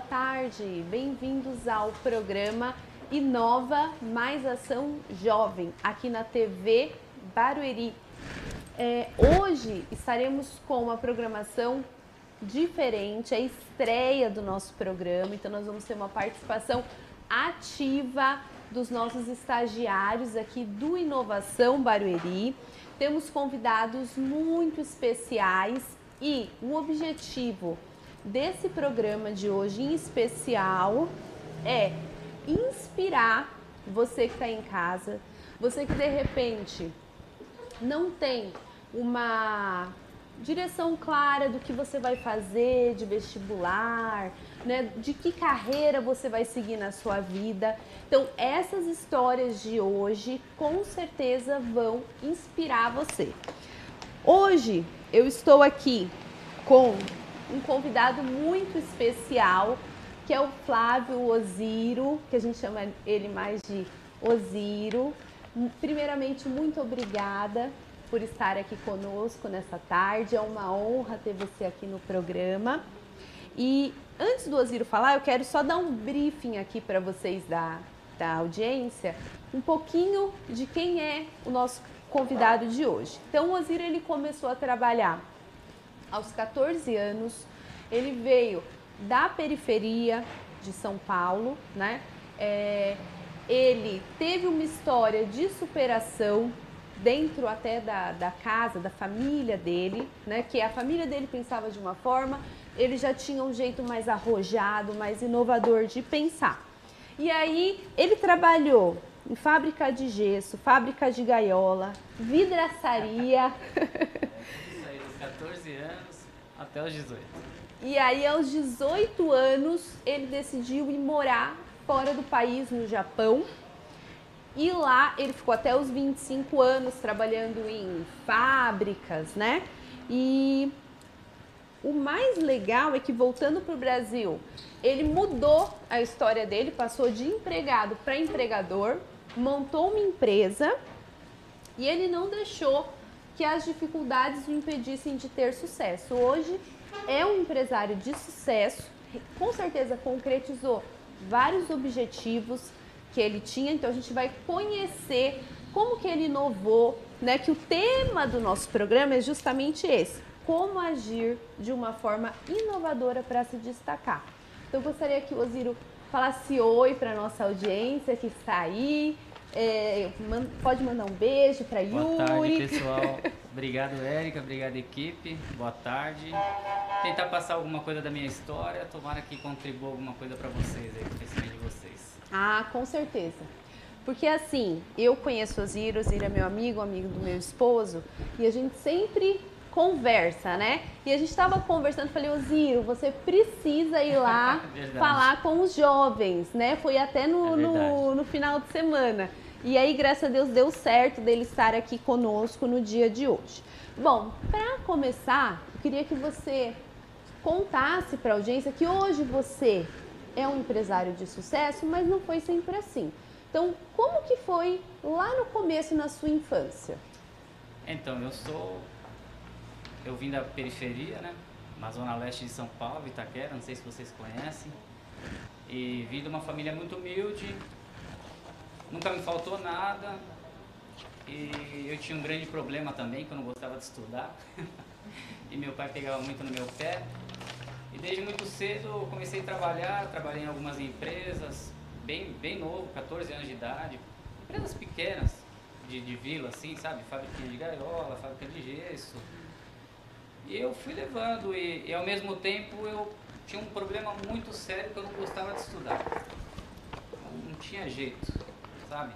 tarde. Bem-vindos ao programa Inova Mais Ação Jovem, aqui na TV Barueri. É, hoje estaremos com uma programação diferente, a estreia do nosso programa, então nós vamos ter uma participação ativa dos nossos estagiários aqui do Inovação Barueri. Temos convidados muito especiais e o objetivo desse programa de hoje em especial é inspirar você que está em casa, você que de repente não tem uma direção clara do que você vai fazer de vestibular, né, de que carreira você vai seguir na sua vida. Então, essas histórias de hoje com certeza vão inspirar você. Hoje eu estou aqui com um convidado muito especial, que é o Flávio Osiro, que a gente chama ele mais de Osiro. Primeiramente, muito obrigada por estar aqui conosco nessa tarde. É uma honra ter você aqui no programa. E antes do Osiro falar, eu quero só dar um briefing aqui para vocês da, da audiência, um pouquinho de quem é o nosso convidado de hoje. Então, o Osiro ele começou a trabalhar aos 14 anos. Ele veio da periferia de São Paulo, né? É, ele teve uma história de superação dentro até da, da casa, da família dele, né? Que a família dele pensava de uma forma, ele já tinha um jeito mais arrojado, mais inovador de pensar. E aí ele trabalhou em fábrica de gesso, fábrica de gaiola, vidraçaria. Isso aí, dos 14 anos até os 18. E aí, aos 18 anos, ele decidiu ir morar fora do país, no Japão. E lá ele ficou até os 25 anos trabalhando em fábricas, né? E o mais legal é que voltando para o Brasil, ele mudou a história dele, passou de empregado para empregador, montou uma empresa e ele não deixou que as dificuldades o impedissem de ter sucesso. Hoje é um empresário de sucesso, com certeza concretizou vários objetivos que ele tinha, então a gente vai conhecer como que ele inovou, né? Que o tema do nosso programa é justamente esse: como agir de uma forma inovadora para se destacar. Então eu gostaria que o Osiro falasse oi para nossa audiência que está aí, é, pode mandar um beijo para Yuri. Boa tarde, pessoal. Obrigado, Érica. Obrigado, equipe. Boa tarde. Tentar passar alguma coisa da minha história. Tomara que contribua alguma coisa para vocês aí, o crescimento de vocês. Ah, com certeza. Porque assim, eu conheço o Ziro, o Ziro é meu amigo, amigo do meu esposo, e a gente sempre conversa, né? E a gente estava conversando, falei, ô Ziro, você precisa ir lá falar com os jovens, né? Foi até no, é no, no final de semana. E aí, graças a Deus, deu certo dele estar aqui conosco no dia de hoje. Bom, para começar, eu queria que você contasse para a audiência que hoje você é um empresário de sucesso, mas não foi sempre assim. Então, como que foi lá no começo na sua infância? Então, eu sou eu vim da periferia, né? Na zona leste de São Paulo, Itaquera, não sei se vocês conhecem. E vim de uma família muito humilde, nunca me faltou nada. E eu tinha um grande problema também, que eu não gostava de estudar. e meu pai pegava muito no meu pé. E desde muito cedo eu comecei a trabalhar, trabalhei em algumas empresas, bem, bem novo, 14 anos de idade. Empresas pequenas, de, de vila, assim, sabe? Fábrica de gaiola, fábrica de gesso. E eu fui levando e, e ao mesmo tempo eu tinha um problema muito sério que eu não gostava de estudar. Não tinha jeito sabe?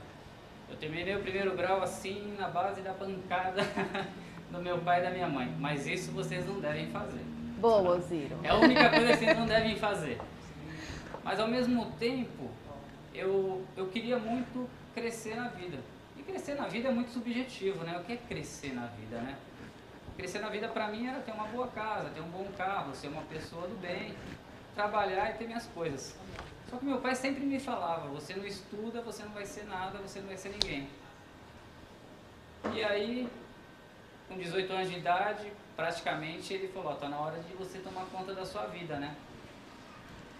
Eu terminei o primeiro grau assim, na base da pancada do meu pai e da minha mãe. Mas isso vocês não devem fazer. Boa, Ziro. É a única coisa que vocês não devem fazer. Mas ao mesmo tempo, eu, eu queria muito crescer na vida. E crescer na vida é muito subjetivo, né? O que é crescer na vida, né? Crescer na vida para mim era ter uma boa casa, ter um bom carro, ser uma pessoa do bem, trabalhar e ter minhas coisas. Só que meu pai sempre me falava, você não estuda, você não vai ser nada, você não vai ser ninguém. E aí, com 18 anos de idade, praticamente ele falou, está na hora de você tomar conta da sua vida, né?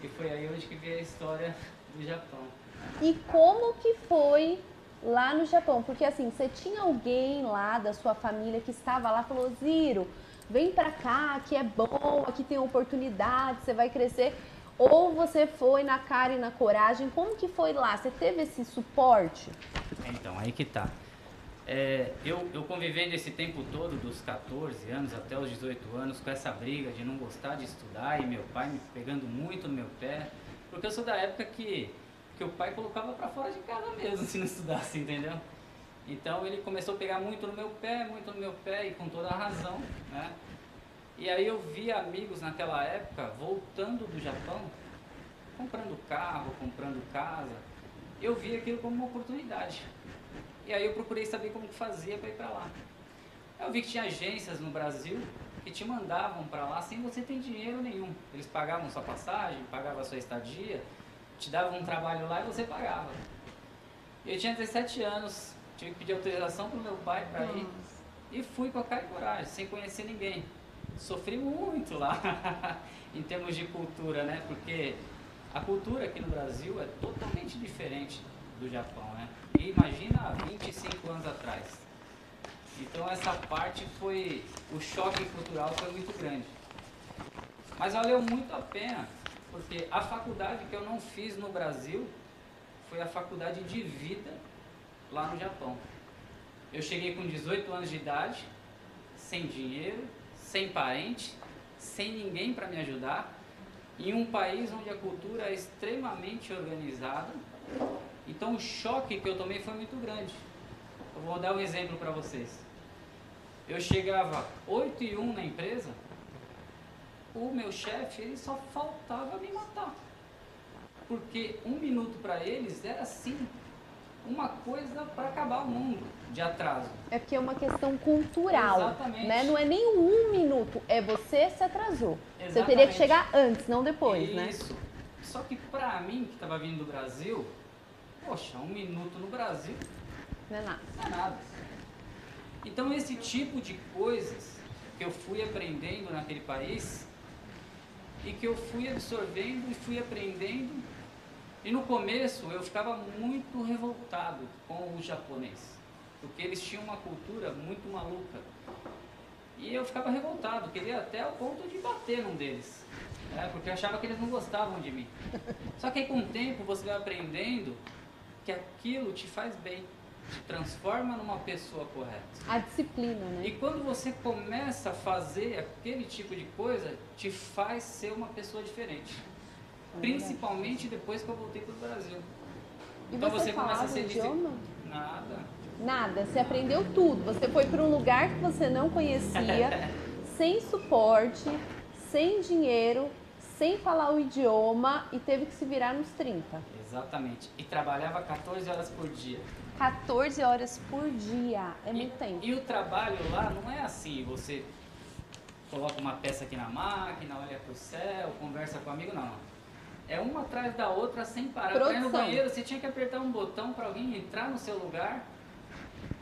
E foi aí onde que veio a história do Japão. E como que foi lá no Japão? Porque assim, você tinha alguém lá da sua família que estava lá e falou, Ziro, vem pra cá, aqui é bom, aqui tem oportunidade, você vai crescer. Ou você foi na cara e na coragem? Como que foi lá? Você teve esse suporte? Então, aí que tá. É, eu, eu convivendo esse tempo todo, dos 14 anos até os 18 anos, com essa briga de não gostar de estudar e meu pai me pegando muito no meu pé, porque eu sou da época que, que o pai colocava para fora de casa mesmo se não estudasse, entendeu? Então ele começou a pegar muito no meu pé, muito no meu pé e com toda a razão, né? E aí eu vi amigos naquela época voltando do Japão, comprando carro, comprando casa. Eu vi aquilo como uma oportunidade. E aí eu procurei saber como fazia para ir para lá. Eu vi que tinha agências no Brasil que te mandavam para lá sem você ter dinheiro nenhum. Eles pagavam sua passagem, pagavam sua estadia, te davam um trabalho lá e você pagava. Eu tinha 17 anos, tive que pedir autorização para o meu pai para ir. E fui com a cara e coragem, sem conhecer ninguém. Sofri muito lá, em termos de cultura, né? Porque a cultura aqui no Brasil é totalmente diferente do Japão, né? E imagina há 25 anos atrás. Então essa parte foi, o choque cultural foi muito grande. Mas valeu muito a pena, porque a faculdade que eu não fiz no Brasil foi a faculdade de vida lá no Japão. Eu cheguei com 18 anos de idade, sem dinheiro, sem parente, sem ninguém para me ajudar, em um país onde a cultura é extremamente organizada então o choque que eu tomei foi muito grande. Eu vou dar um exemplo para vocês. Eu chegava 8 e 1 na empresa, o meu chefe ele só faltava me matar. Porque um minuto para eles era assim, uma coisa para acabar o mundo de atraso. É porque é uma questão cultural. Exatamente. Né? Não é nem um minuto, é você se atrasou. Exatamente. Você teria que chegar antes, não depois, Isso. né? Isso. Só que para mim, que estava vindo do Brasil, Poxa, um minuto no Brasil não é nada. Não é nada. Então esse tipo de coisas que eu fui aprendendo naquele país e que eu fui absorvendo e fui aprendendo. E no começo eu ficava muito revoltado com o japonês, porque eles tinham uma cultura muito maluca. E eu ficava revoltado, queria até o ponto de bater num deles, né? porque eu achava que eles não gostavam de mim. Só que aí com o tempo você vai aprendendo que aquilo te faz bem, te transforma numa pessoa correta. A disciplina, né? E quando você começa a fazer aquele tipo de coisa, te faz ser uma pessoa diferente. É Principalmente depois que eu voltei para o Brasil. E então você, você começa a ser idioma? Nada. Nada, você aprendeu tudo. Você foi para um lugar que você não conhecia, sem suporte, sem dinheiro, sem falar o idioma e teve que se virar nos 30. Exatamente. E trabalhava 14 horas por dia. 14 horas por dia, é muito e, tempo. E o trabalho lá não é assim, você coloca uma peça aqui na máquina, olha para o céu, conversa com o amigo, não. É uma atrás da outra sem parar. Para ir no banheiro, você tinha que apertar um botão para alguém entrar no seu lugar.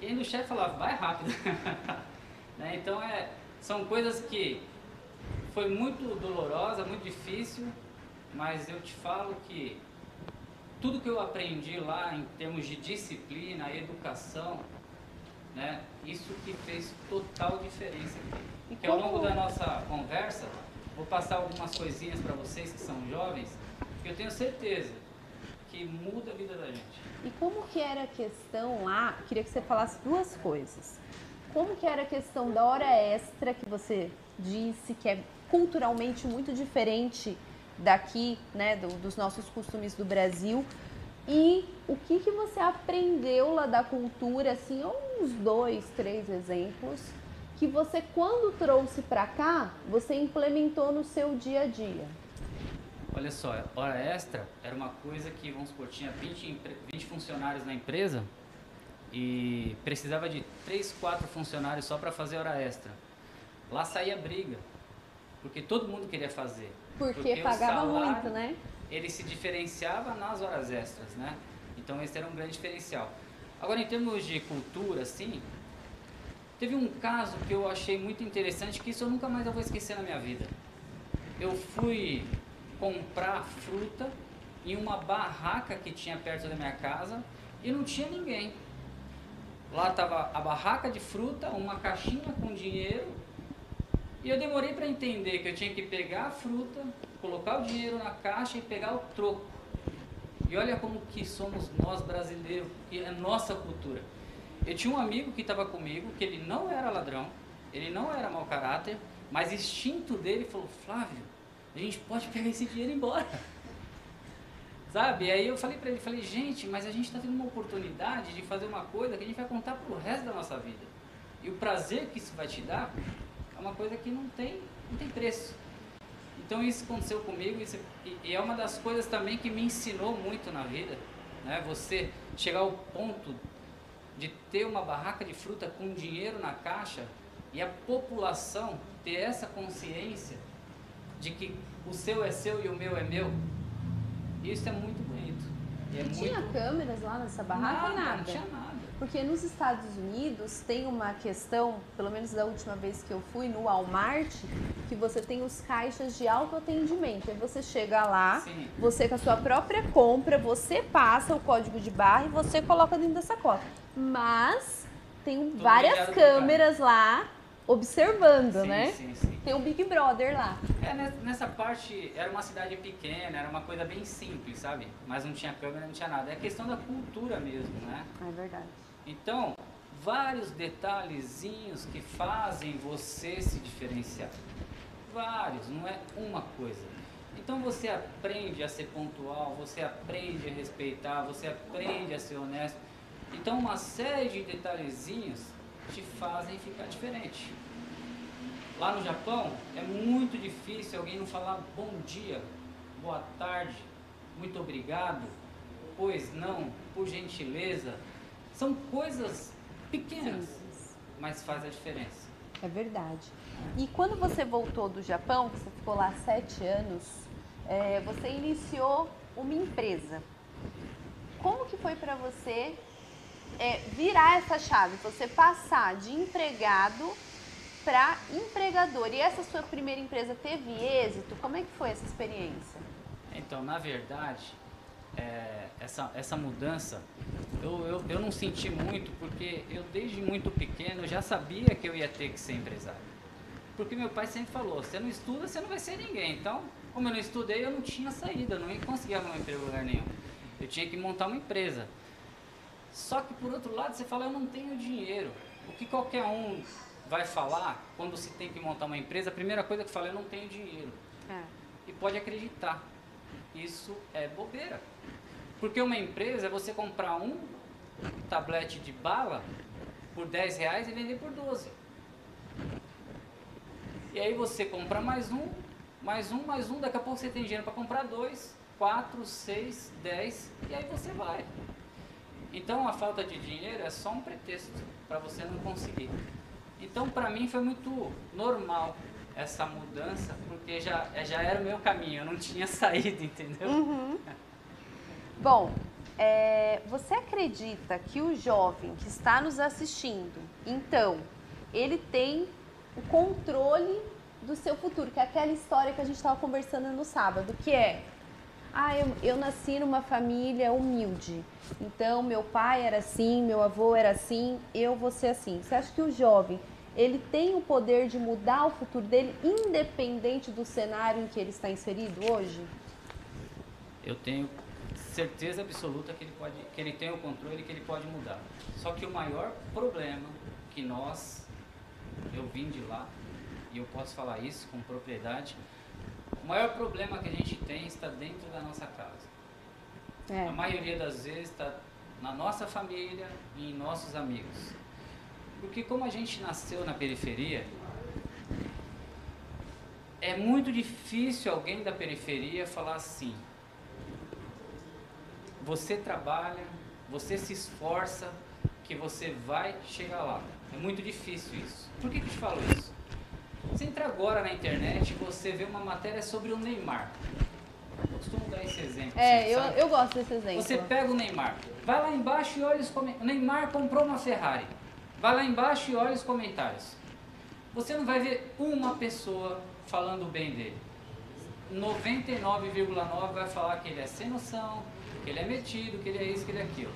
E ainda o chefe falava, vai rápido. né? Então é, são coisas que foi muito dolorosa, muito difícil, mas eu te falo que tudo que eu aprendi lá em termos de disciplina, educação, né, isso que fez total diferença aqui. E que ao longo da nossa conversa, vou passar algumas coisinhas para vocês que são jovens, eu tenho certeza que muda a vida da gente. E como que era a questão lá? Queria que você falasse duas coisas. Como que era a questão da hora extra que você disse que é culturalmente muito diferente daqui, né, do, dos nossos costumes do Brasil. E o que, que você aprendeu lá da cultura, assim, uns dois, três exemplos, que você, quando trouxe para cá, você implementou no seu dia a dia? Olha só, hora extra era uma coisa que, vamos supor, tinha 20, 20 funcionários na empresa e precisava de 3, 4 funcionários só para fazer hora extra. Lá saía briga, porque todo mundo queria fazer. Porque, porque pagava salário, muito, né? Ele se diferenciava nas horas extras, né? Então esse era um grande diferencial. Agora em termos de cultura, assim, teve um caso que eu achei muito interessante que isso eu nunca mais vou esquecer na minha vida. Eu fui comprar fruta em uma barraca que tinha perto da minha casa e não tinha ninguém. Lá estava a barraca de fruta, uma caixinha com dinheiro e eu demorei para entender que eu tinha que pegar a fruta, colocar o dinheiro na caixa e pegar o troco. E olha como que somos nós brasileiros, que é nossa cultura. Eu tinha um amigo que estava comigo, que ele não era ladrão, ele não era mau caráter, mas instinto dele falou, Flávio, a gente pode pegar esse dinheiro e ir embora. Sabe? Aí eu falei para ele, falei, gente, mas a gente está tendo uma oportunidade de fazer uma coisa que a gente vai contar pro resto da nossa vida. E o prazer que isso vai te dar é uma coisa que não tem, não tem preço. Então isso aconteceu comigo isso, e, é uma das coisas também que me ensinou muito na vida. Né? Você chegar ao ponto de ter uma barraca de fruta com dinheiro na caixa e a população ter essa consciência de que o seu é seu e o meu é meu. Isso é muito bonito. É tinha muito... câmeras lá nessa barraca? Nada, nada. Não tinha nada. Porque nos Estados Unidos tem uma questão, pelo menos da última vez que eu fui, no Walmart, que você tem os caixas de autoatendimento. Aí você chega lá, Sim. você com a sua própria compra, você passa o código de barra e você coloca dentro da sacola. Mas tem várias câmeras lá observando, sim, né? Sim, sim. Tem o Big Brother lá. É, nessa parte era uma cidade pequena, era uma coisa bem simples, sabe? Mas não tinha câmera, não tinha nada. É questão da cultura mesmo, né? É verdade. Então, vários detalhezinhos que fazem você se diferenciar. Vários, não é uma coisa. Então você aprende a ser pontual, você aprende a respeitar, você aprende a ser honesto. Então uma série de detalhezinhos te fazem ficar diferente. Lá no Japão é muito difícil alguém não falar bom dia, boa tarde, muito obrigado, pois não, por gentileza, são coisas pequenas, mas faz a diferença. É verdade. E quando você voltou do Japão, você ficou lá sete anos, é, você iniciou uma empresa. Como que foi para você é, virar essa chave? Você passar de empregado para empregador. E essa sua primeira empresa teve êxito? Como é que foi essa experiência? Então, na verdade, é, essa, essa mudança eu, eu, eu não senti muito porque eu desde muito pequeno já sabia que eu ia ter que ser empresário. Porque meu pai sempre falou, você não estuda, você não vai ser ninguém. Então, como eu não estudei, eu não tinha saída, eu não ia conseguir arrumar um emprego em lugar nenhum. Eu tinha que montar uma empresa. Só que por outro lado, você fala, eu não tenho dinheiro. O que qualquer um vai falar quando se tem que montar uma empresa, a primeira coisa que fala, eu não tenho dinheiro. É. E pode acreditar. Isso é bobeira. Porque uma empresa é você comprar um tablete de bala por 10 reais e vender por 12. E aí você compra mais um, mais um, mais um, daqui a pouco você tem dinheiro para comprar dois, quatro, seis, dez, e aí você vai. Então a falta de dinheiro é só um pretexto para você não conseguir. Então para mim foi muito normal essa mudança, porque já, já era o meu caminho, eu não tinha saído, entendeu? Uhum. Bom, é, você acredita que o jovem que está nos assistindo, então, ele tem o controle do seu futuro, que é aquela história que a gente estava conversando no sábado, que é ah, eu, eu, nasci numa família humilde. Então, meu pai era assim, meu avô era assim, eu vou ser assim. Você acha que o jovem, ele tem o poder de mudar o futuro dele, independente do cenário em que ele está inserido hoje? Eu tenho certeza absoluta que ele, pode, que ele tem o controle, que ele pode mudar. Só que o maior problema que nós, eu vim de lá, e eu posso falar isso com propriedade, o maior problema que a gente tem está dentro da nossa casa. É. A maioria das vezes está na nossa família e em nossos amigos. Porque como a gente nasceu na periferia, é muito difícil alguém da periferia falar assim, você trabalha, você se esforça, que você vai chegar lá. É muito difícil isso. Por que, que eu te falo isso? Você entra agora na internet e você vê uma matéria sobre o Neymar. Eu costumo dar esse exemplo. É, eu, eu gosto desse exemplo. Você pega o Neymar, vai lá embaixo e olha os comentários. Neymar comprou uma Ferrari. Vai lá embaixo e olha os comentários. Você não vai ver uma pessoa falando bem dele. 99,9 vai falar que ele é sem noção, que ele é metido, que ele é isso, que ele é aquilo.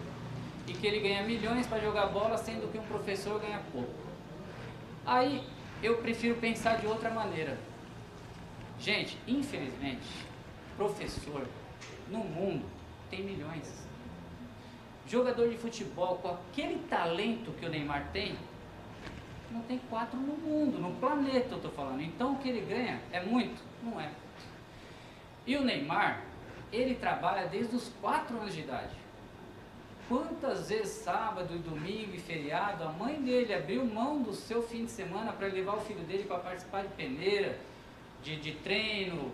E que ele ganha milhões para jogar bola, sendo que um professor ganha pouco. Aí eu prefiro pensar de outra maneira. Gente, infelizmente, professor no mundo tem milhões. Jogador de futebol com aquele talento que o Neymar tem, não tem quatro no mundo, no planeta eu estou falando. Então o que ele ganha é muito? Não é. E o Neymar, ele trabalha desde os 4 anos de idade. Quantas vezes sábado, domingo e feriado, a mãe dele abriu mão do seu fim de semana para levar o filho dele para participar de peneira, de, de treino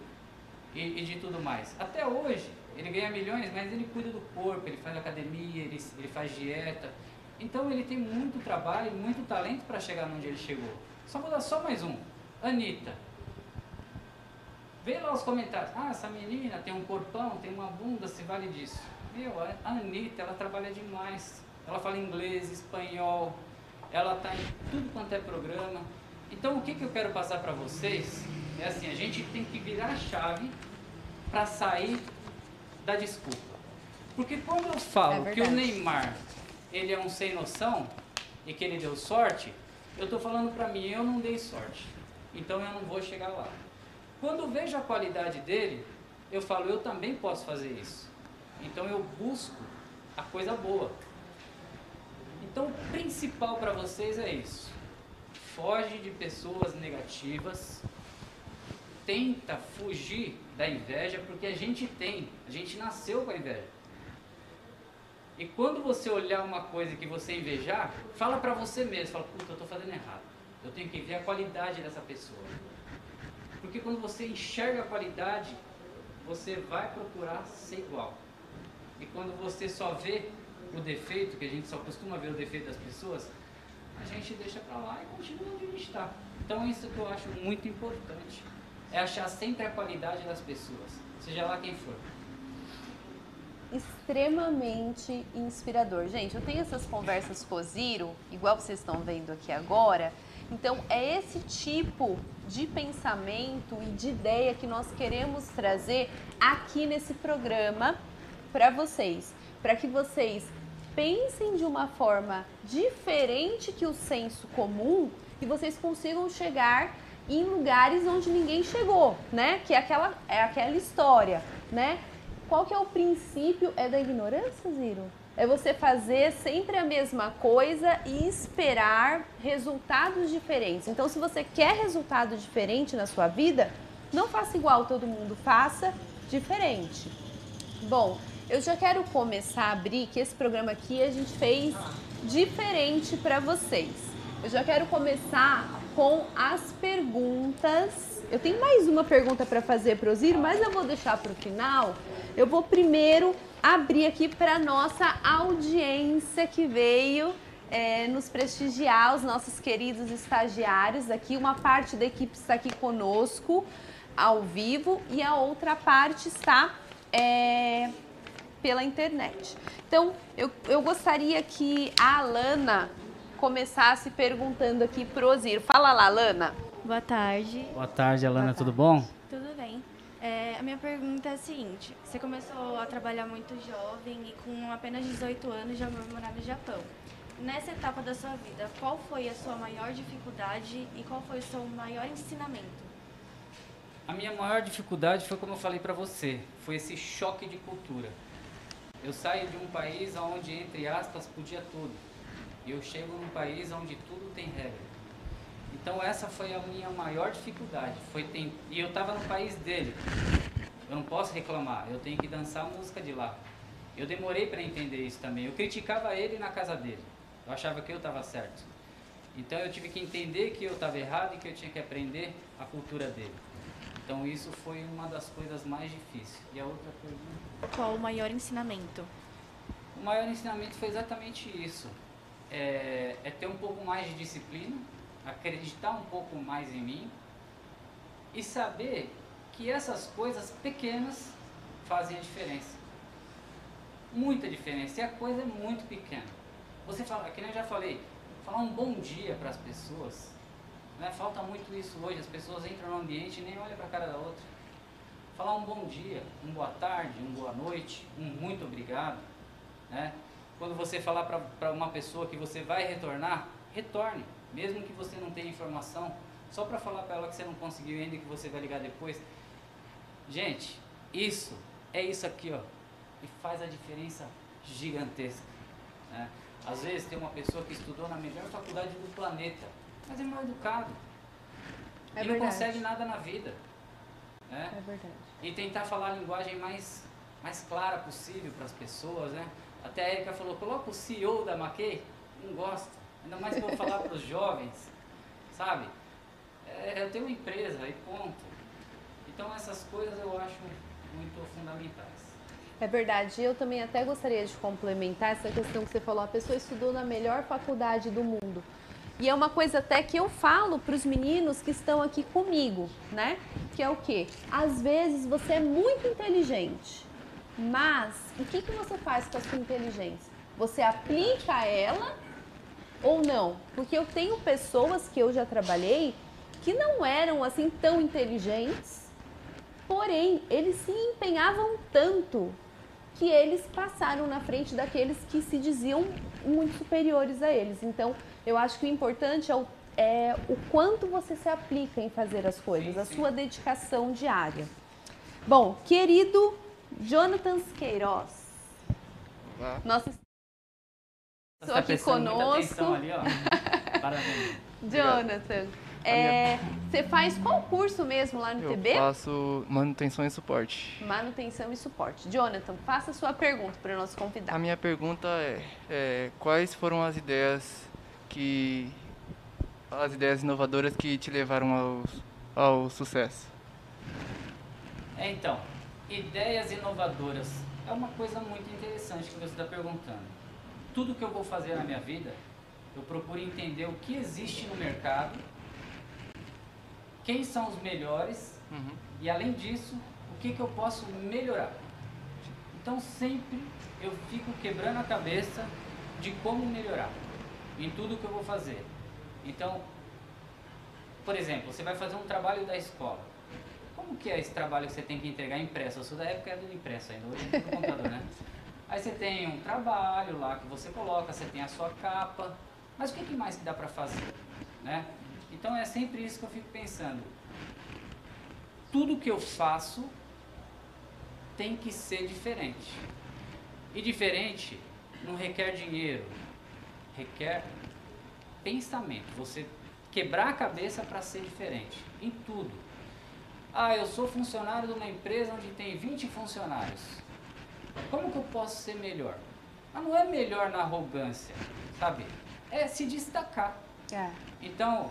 e, e, de tudo mais. Até hoje, ele ganha milhões, mas ele cuida do corpo, ele faz academia, ele, ele faz dieta. Então ele tem muito trabalho, muito talento para chegar onde ele chegou. Só vou dar só mais um. Anitta. Vê lá os comentários. Ah, essa menina tem um corpão, tem uma bunda, vale disso. Meu, a Anitta, ela trabalha demais. Ela fala inglês, espanhol, ela está em tudo quanto é programa. Então, o que, que eu quero passar para vocês é assim: a gente tem que virar a chave para sair da desculpa. Porque quando eu falo é que o Neymar ele é um sem noção e que ele deu sorte, eu estou falando para mim, eu não dei sorte. Então eu não vou chegar lá. Quando vejo a qualidade dele, eu falo, eu também posso fazer isso. Então eu busco a coisa boa. Então o principal para vocês é isso. Foge de pessoas negativas. Tenta fugir da inveja, porque a gente tem, a gente nasceu com a inveja. E quando você olhar uma coisa que você invejar, fala para você mesmo, fala, puta, eu estou fazendo errado. Eu tenho que ver a qualidade dessa pessoa. Porque quando você enxerga a qualidade, você vai procurar ser igual. E quando você só vê o defeito, que a gente só costuma ver o defeito das pessoas, a gente deixa para lá e continua onde a gente está. Então isso que eu acho muito importante. É achar sempre a qualidade das pessoas, seja lá quem for. Extremamente inspirador. Gente, eu tenho essas conversas com o Ziro, igual vocês estão vendo aqui agora, então, é esse tipo de pensamento e de ideia que nós queremos trazer aqui nesse programa para vocês, para que vocês pensem de uma forma diferente que o senso comum e vocês consigam chegar em lugares onde ninguém chegou, né? Que é aquela, é aquela história, né? Qual que é o princípio? É da ignorância, Ziro? é você fazer sempre a mesma coisa e esperar resultados diferentes. Então, se você quer resultado diferente na sua vida, não faça igual todo mundo, faça diferente. Bom, eu já quero começar a abrir que esse programa aqui a gente fez diferente para vocês. Eu já quero começar com as perguntas. Eu tenho mais uma pergunta para fazer para o Ziro, mas eu vou deixar para o final. Eu vou primeiro abrir aqui para nossa audiência que veio é, nos prestigiar, os nossos queridos estagiários aqui. Uma parte da equipe está aqui conosco ao vivo e a outra parte está é, pela internet. Então, eu, eu gostaria que a Alana começasse perguntando aqui pro Ozir. Fala lá, Alana. Boa tarde. Boa tarde, Alana, Boa tarde. tudo bom? Tudo bem. É, a minha pergunta é a seguinte: você começou a trabalhar muito jovem e com apenas 18 anos já morar no Japão. Nessa etapa da sua vida, qual foi a sua maior dificuldade e qual foi o seu maior ensinamento? A minha maior dificuldade foi como eu falei para você, foi esse choque de cultura. Eu saio de um país onde, entre aspas, podia tudo. E eu chego num país onde tudo tem regra. Então essa foi a minha maior dificuldade. Foi tem... E eu estava no país dele. Eu não posso reclamar, eu tenho que dançar a música de lá. Eu demorei para entender isso também. Eu criticava ele na casa dele. Eu achava que eu estava certo. Então eu tive que entender que eu estava errado e que eu tinha que aprender a cultura dele. Então isso foi uma das coisas mais difíceis. E a outra pergunta? Qual o maior ensinamento? O maior ensinamento foi exatamente isso. É, é ter um pouco mais de disciplina, acreditar um pouco mais em mim e saber que essas coisas pequenas fazem a diferença. Muita diferença. E a coisa é muito pequena. Você fala, que nem eu já falei, falar um bom dia para as pessoas. Né? Falta muito isso hoje. As pessoas entram no ambiente e nem olham para a cara da outra. Falar um bom dia, um boa tarde, um boa noite, um muito obrigado. Né? Quando você falar para uma pessoa que você vai retornar, retorne, mesmo que você não tenha informação, só para falar para ela que você não conseguiu ainda e que você vai ligar depois. Gente, isso é isso aqui, ó, e faz a diferença gigantesca. Né? Às vezes tem uma pessoa que estudou na melhor faculdade do planeta, mas é mal educado. É e não consegue nada na vida. Né? É verdade. E tentar falar a linguagem mais, mais clara possível para as pessoas, né? Até a Erika falou, coloca o CEO da Maquei, não gosta. Ainda mais vou falar para os jovens, sabe? É, eu tenho uma empresa e ponto. Então essas coisas eu acho muito fundamentais. É verdade, eu também até gostaria de complementar essa questão que você falou, a pessoa estudou na melhor faculdade do mundo. E é uma coisa até que eu falo para os meninos que estão aqui comigo, né? Que é o quê? Às vezes você é muito inteligente, mas o que, que você faz com a sua inteligência? Você aplica ela ou não? Porque eu tenho pessoas que eu já trabalhei que não eram assim tão inteligentes, porém eles se empenhavam tanto que eles passaram na frente daqueles que se diziam muito superiores a eles. Então, eu acho que o importante é o, é o quanto você se aplica em fazer as coisas, sim, a sua dedicação diária. Bom, querido Jonathan Queiroz, Olá. nossa Estou tá aqui conosco. Ali, Parabéns. Jonathan, é, você faz qual curso mesmo lá no eu TB? Eu faço manutenção e suporte. Manutenção e suporte. Jonathan, faça a sua pergunta para o nosso convidado. A minha pergunta é, é, quais foram as ideias que as ideias inovadoras que te levaram ao, ao sucesso? É, então, ideias inovadoras é uma coisa muito interessante que você está perguntando. Tudo que eu vou fazer na minha vida, eu procuro entender o que existe no mercado quem são os melhores uhum. e, além disso, o que, que eu posso melhorar. Então, sempre eu fico quebrando a cabeça de como melhorar em tudo que eu vou fazer. Então, por exemplo, você vai fazer um trabalho da escola. Como que é esse trabalho que você tem que entregar impresso? Eu sou da época do impresso ainda, hoje é computador, né? Aí você tem um trabalho lá que você coloca, você tem a sua capa, mas o que, que mais que dá para fazer, né? Então é sempre isso que eu fico pensando. Tudo que eu faço tem que ser diferente. E diferente não requer dinheiro, requer pensamento. Você quebrar a cabeça para ser diferente em tudo. Ah, eu sou funcionário de uma empresa onde tem 20 funcionários. Como que eu posso ser melhor? Ah, não é melhor na arrogância, sabe? É se destacar. É. Então,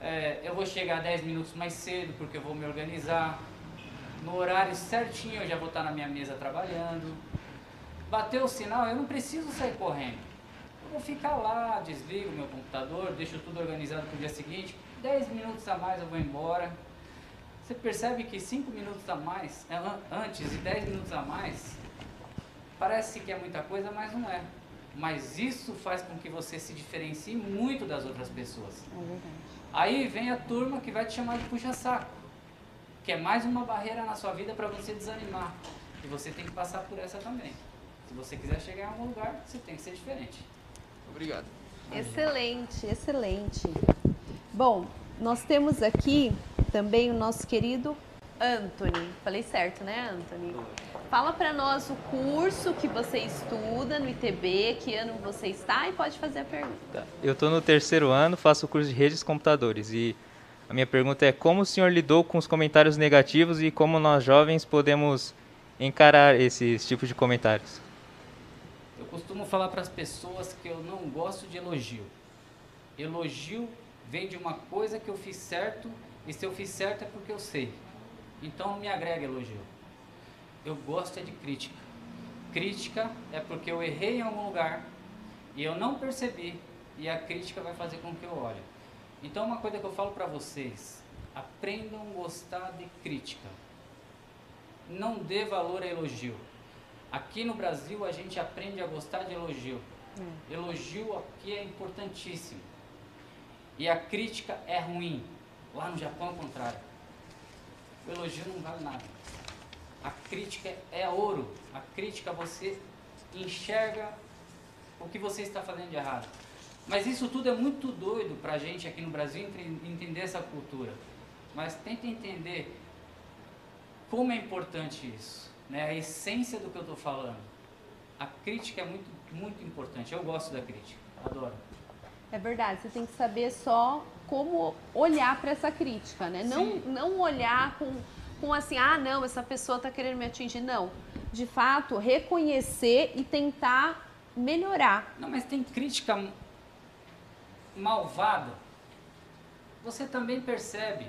é, eu vou chegar 10 minutos mais cedo porque eu vou me organizar. No horário certinho eu já vou estar na minha mesa trabalhando. Bateu o sinal, eu não preciso sair correndo. Vou ficar lá, desligo meu computador, deixo tudo organizado para o dia seguinte. 10 minutos a mais eu vou embora. Você percebe que 5 minutos a mais, é, antes e 10 minutos a mais, parece que é muita coisa, mas não é. Mas isso faz com que você se diferencie muito das outras pessoas. É verdade. Aí vem a turma que vai te chamar de puxa-saco, que é mais uma barreira na sua vida para você desanimar. E você tem que passar por essa também. Se você quiser chegar em algum lugar, você tem que ser diferente. Obrigado. Excelente, excelente. Bom, nós temos aqui também o nosso querido Anthony. Falei certo, né, Anthony? Fala para nós o curso que você estuda no ITB, que ano você está e pode fazer a pergunta. Tá. Eu estou no terceiro ano, faço o curso de redes computadores e a minha pergunta é como o senhor lidou com os comentários negativos e como nós jovens podemos encarar esses tipos de comentários? Eu costumo falar para as pessoas que eu não gosto de elogio. Elogio vem de uma coisa que eu fiz certo e se eu fiz certo é porque eu sei. Então me agrega elogio eu gosto é de crítica. Crítica é porque eu errei em algum lugar e eu não percebi e a crítica vai fazer com que eu olhe. Então uma coisa que eu falo para vocês, aprendam a gostar de crítica. Não dê valor a elogio. Aqui no Brasil a gente aprende a gostar de elogio. Hum. Elogio aqui é importantíssimo. E a crítica é ruim. Lá no Japão é o contrário. O elogio não vale nada. A crítica é ouro. A crítica você enxerga o que você está fazendo de errado. Mas isso tudo é muito doido para a gente aqui no Brasil entender essa cultura. Mas tenta entender como é importante isso, né? a essência do que eu estou falando. A crítica é muito, muito importante. Eu gosto da crítica, adoro. É verdade, você tem que saber só como olhar para essa crítica, né? Não, não olhar com, com assim, ah, não, essa pessoa está querendo me atingir. Não. De fato, reconhecer e tentar melhorar. Não, mas tem crítica malvada. Você também percebe.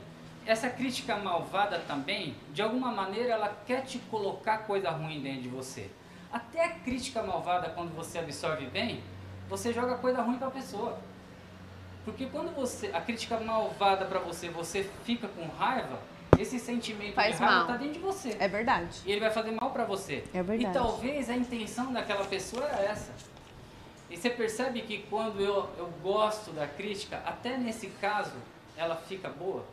Essa crítica malvada também, de alguma maneira, ela quer te colocar coisa ruim dentro de você. Até a crítica malvada, quando você absorve bem, você joga coisa ruim para a pessoa. Porque quando você a crítica malvada para você, você fica com raiva, esse sentimento Faz de raiva mal. está dentro de você. É verdade. E ele vai fazer mal para você. É verdade. E talvez a intenção daquela pessoa era essa. E você percebe que quando eu, eu gosto da crítica, até nesse caso, ela fica boa.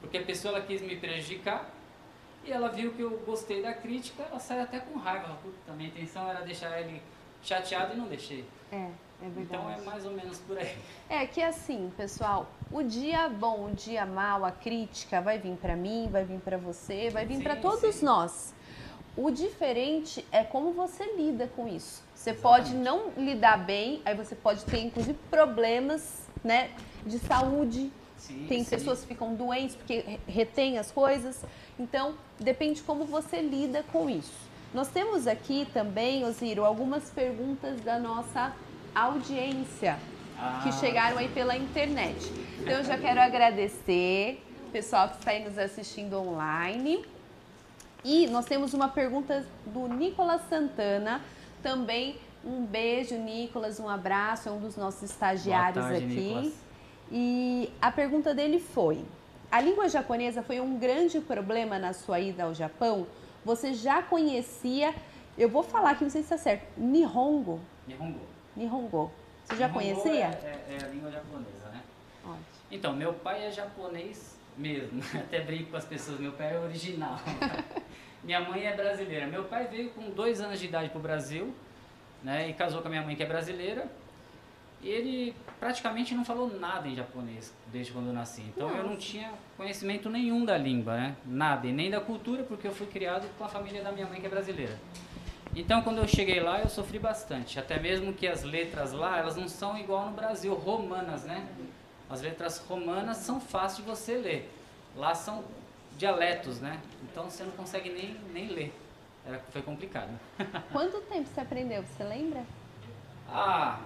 Porque a pessoa ela quis me prejudicar e ela viu que eu gostei da crítica, ela sai até com raiva. Puta, minha intenção era deixar ele chateado e não deixei. É. É verdade. Então é mais ou menos por aí. É que assim, pessoal, o dia bom, o dia mal, a crítica vai vir para mim, vai vir para você, vai vir para todos sim. nós. O diferente é como você lida com isso. Você Exatamente. pode não lidar bem, aí você pode ter inclusive problemas, né, de saúde. Sim, Tem sim. pessoas que ficam doentes porque retêm as coisas. Então, depende como você lida com isso. Nós temos aqui também, Osiro, algumas perguntas da nossa audiência ah. que chegaram aí pela internet. Então eu já quero agradecer o pessoal que está aí nos assistindo online. E nós temos uma pergunta do Nicolas Santana, também um beijo, Nicolas, um abraço, é um dos nossos estagiários tarde, aqui. Nicolas. E a pergunta dele foi: a língua japonesa foi um grande problema na sua ida ao Japão? Você já conhecia, eu vou falar aqui, não sei se está certo, Nihongo? Nihongo. Nihongo. Você já Nihongo conhecia? É, é, é, a língua japonesa, né? Ótimo. Então, meu pai é japonês mesmo. Até brinco com as pessoas, meu pai é original. minha mãe é brasileira. Meu pai veio com dois anos de idade para o Brasil, né? E casou com a minha mãe que é brasileira. E ele praticamente não falou nada em japonês desde quando eu nasci. Então Nossa. eu não tinha conhecimento nenhum da língua, né? Nada, e nem da cultura, porque eu fui criado com a família da minha mãe que é brasileira. Então, quando eu cheguei lá, eu sofri bastante. Até mesmo que as letras lá, elas não são igual no Brasil, romanas, né? As letras romanas são fáceis de você ler. Lá são dialetos, né? Então você não consegue nem, nem ler. Era, foi complicado. Quanto tempo você aprendeu? Você lembra? Ah,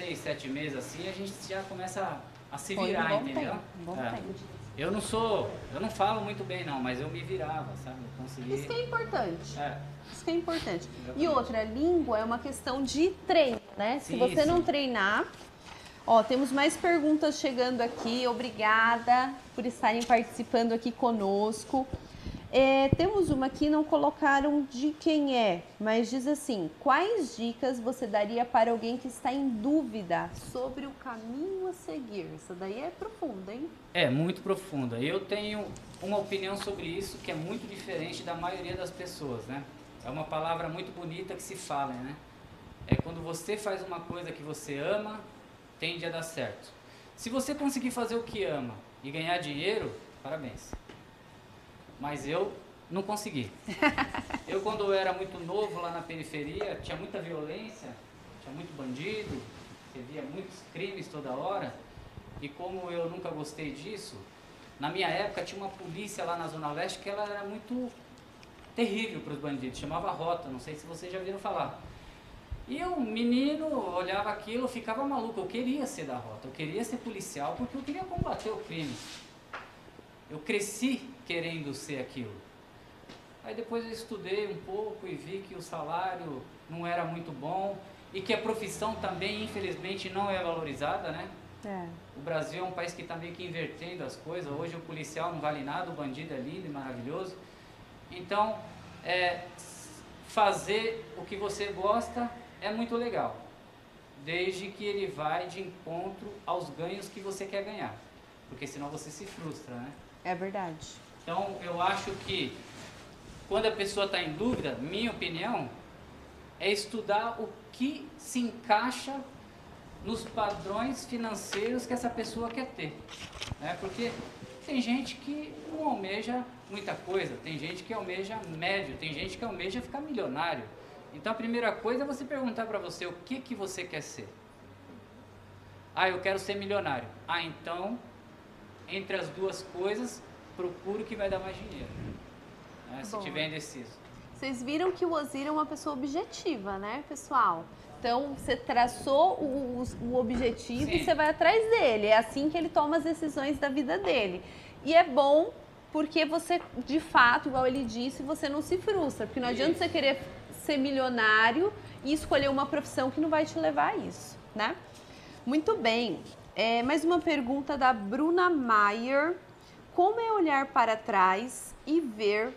seis, sete meses assim, a gente já começa a, se virar, um entendeu? Tempo, um bom é. tempo. Eu não sou, eu não falo muito bem não, mas eu me virava, sabe? Eu consegui. Isso que é importante. É. Isso que é importante. E outra, língua é uma questão de treino, né? Sim, Se você sim. não treinar. Ó, temos mais perguntas chegando aqui. Obrigada por estarem participando aqui conosco. É, temos uma aqui, não colocaram de quem é, mas diz assim: quais dicas você daria para alguém que está em dúvida sobre o caminho a seguir? Isso daí é profunda, hein? É, muito profunda. Eu tenho uma opinião sobre isso que é muito diferente da maioria das pessoas, né? É uma palavra muito bonita que se fala, né? É quando você faz uma coisa que você ama, tende a dar certo. Se você conseguir fazer o que ama e ganhar dinheiro, parabéns mas eu não consegui. eu, quando eu era muito novo lá na periferia, tinha muita violência, tinha muito bandido, você via muitos crimes toda hora, e como eu nunca gostei disso, na minha época tinha uma polícia lá na Zona Leste que ela era muito terrível para os bandidos, chamava Rota, não sei se vocês já viram falar. E eu, menino, olhava aquilo, ficava maluco, eu queria ser da Rota, eu queria ser policial porque eu queria combater o crime. Eu cresci querendo ser aquilo. Aí depois eu estudei um pouco e vi que o salário não era muito bom e que a profissão também, infelizmente, não é valorizada, né? É. O Brasil é um país que está meio que invertendo as coisas. Hoje o policial não vale nada, o bandido é lindo e maravilhoso. Então, é, fazer o que você gosta é muito legal, desde que ele vai de encontro aos ganhos que você quer ganhar, porque senão você se frustra, né? É verdade. Então, eu acho que quando a pessoa está em dúvida, minha opinião, é estudar o que se encaixa nos padrões financeiros que essa pessoa quer ter. Né? Porque tem gente que não almeja muita coisa, tem gente que almeja médio, tem gente que almeja ficar milionário. Então a primeira coisa é você perguntar para você o que, que você quer ser. Ah, eu quero ser milionário. Ah, então, entre as duas coisas, procure o que vai dar mais dinheiro. Né? Se tiver indeciso. Vocês viram que o Ozir é uma pessoa objetiva, né, pessoal? Então, você traçou o, o objetivo Sim. e você vai atrás dele. É assim que ele toma as decisões da vida dele. E é bom porque você, de fato, igual ele disse, você não se frustra. Porque não adianta você querer ser milionário e escolher uma profissão que não vai te levar a isso, né? Muito bem. É, mais uma pergunta da Bruna Maier. Como é olhar para trás e ver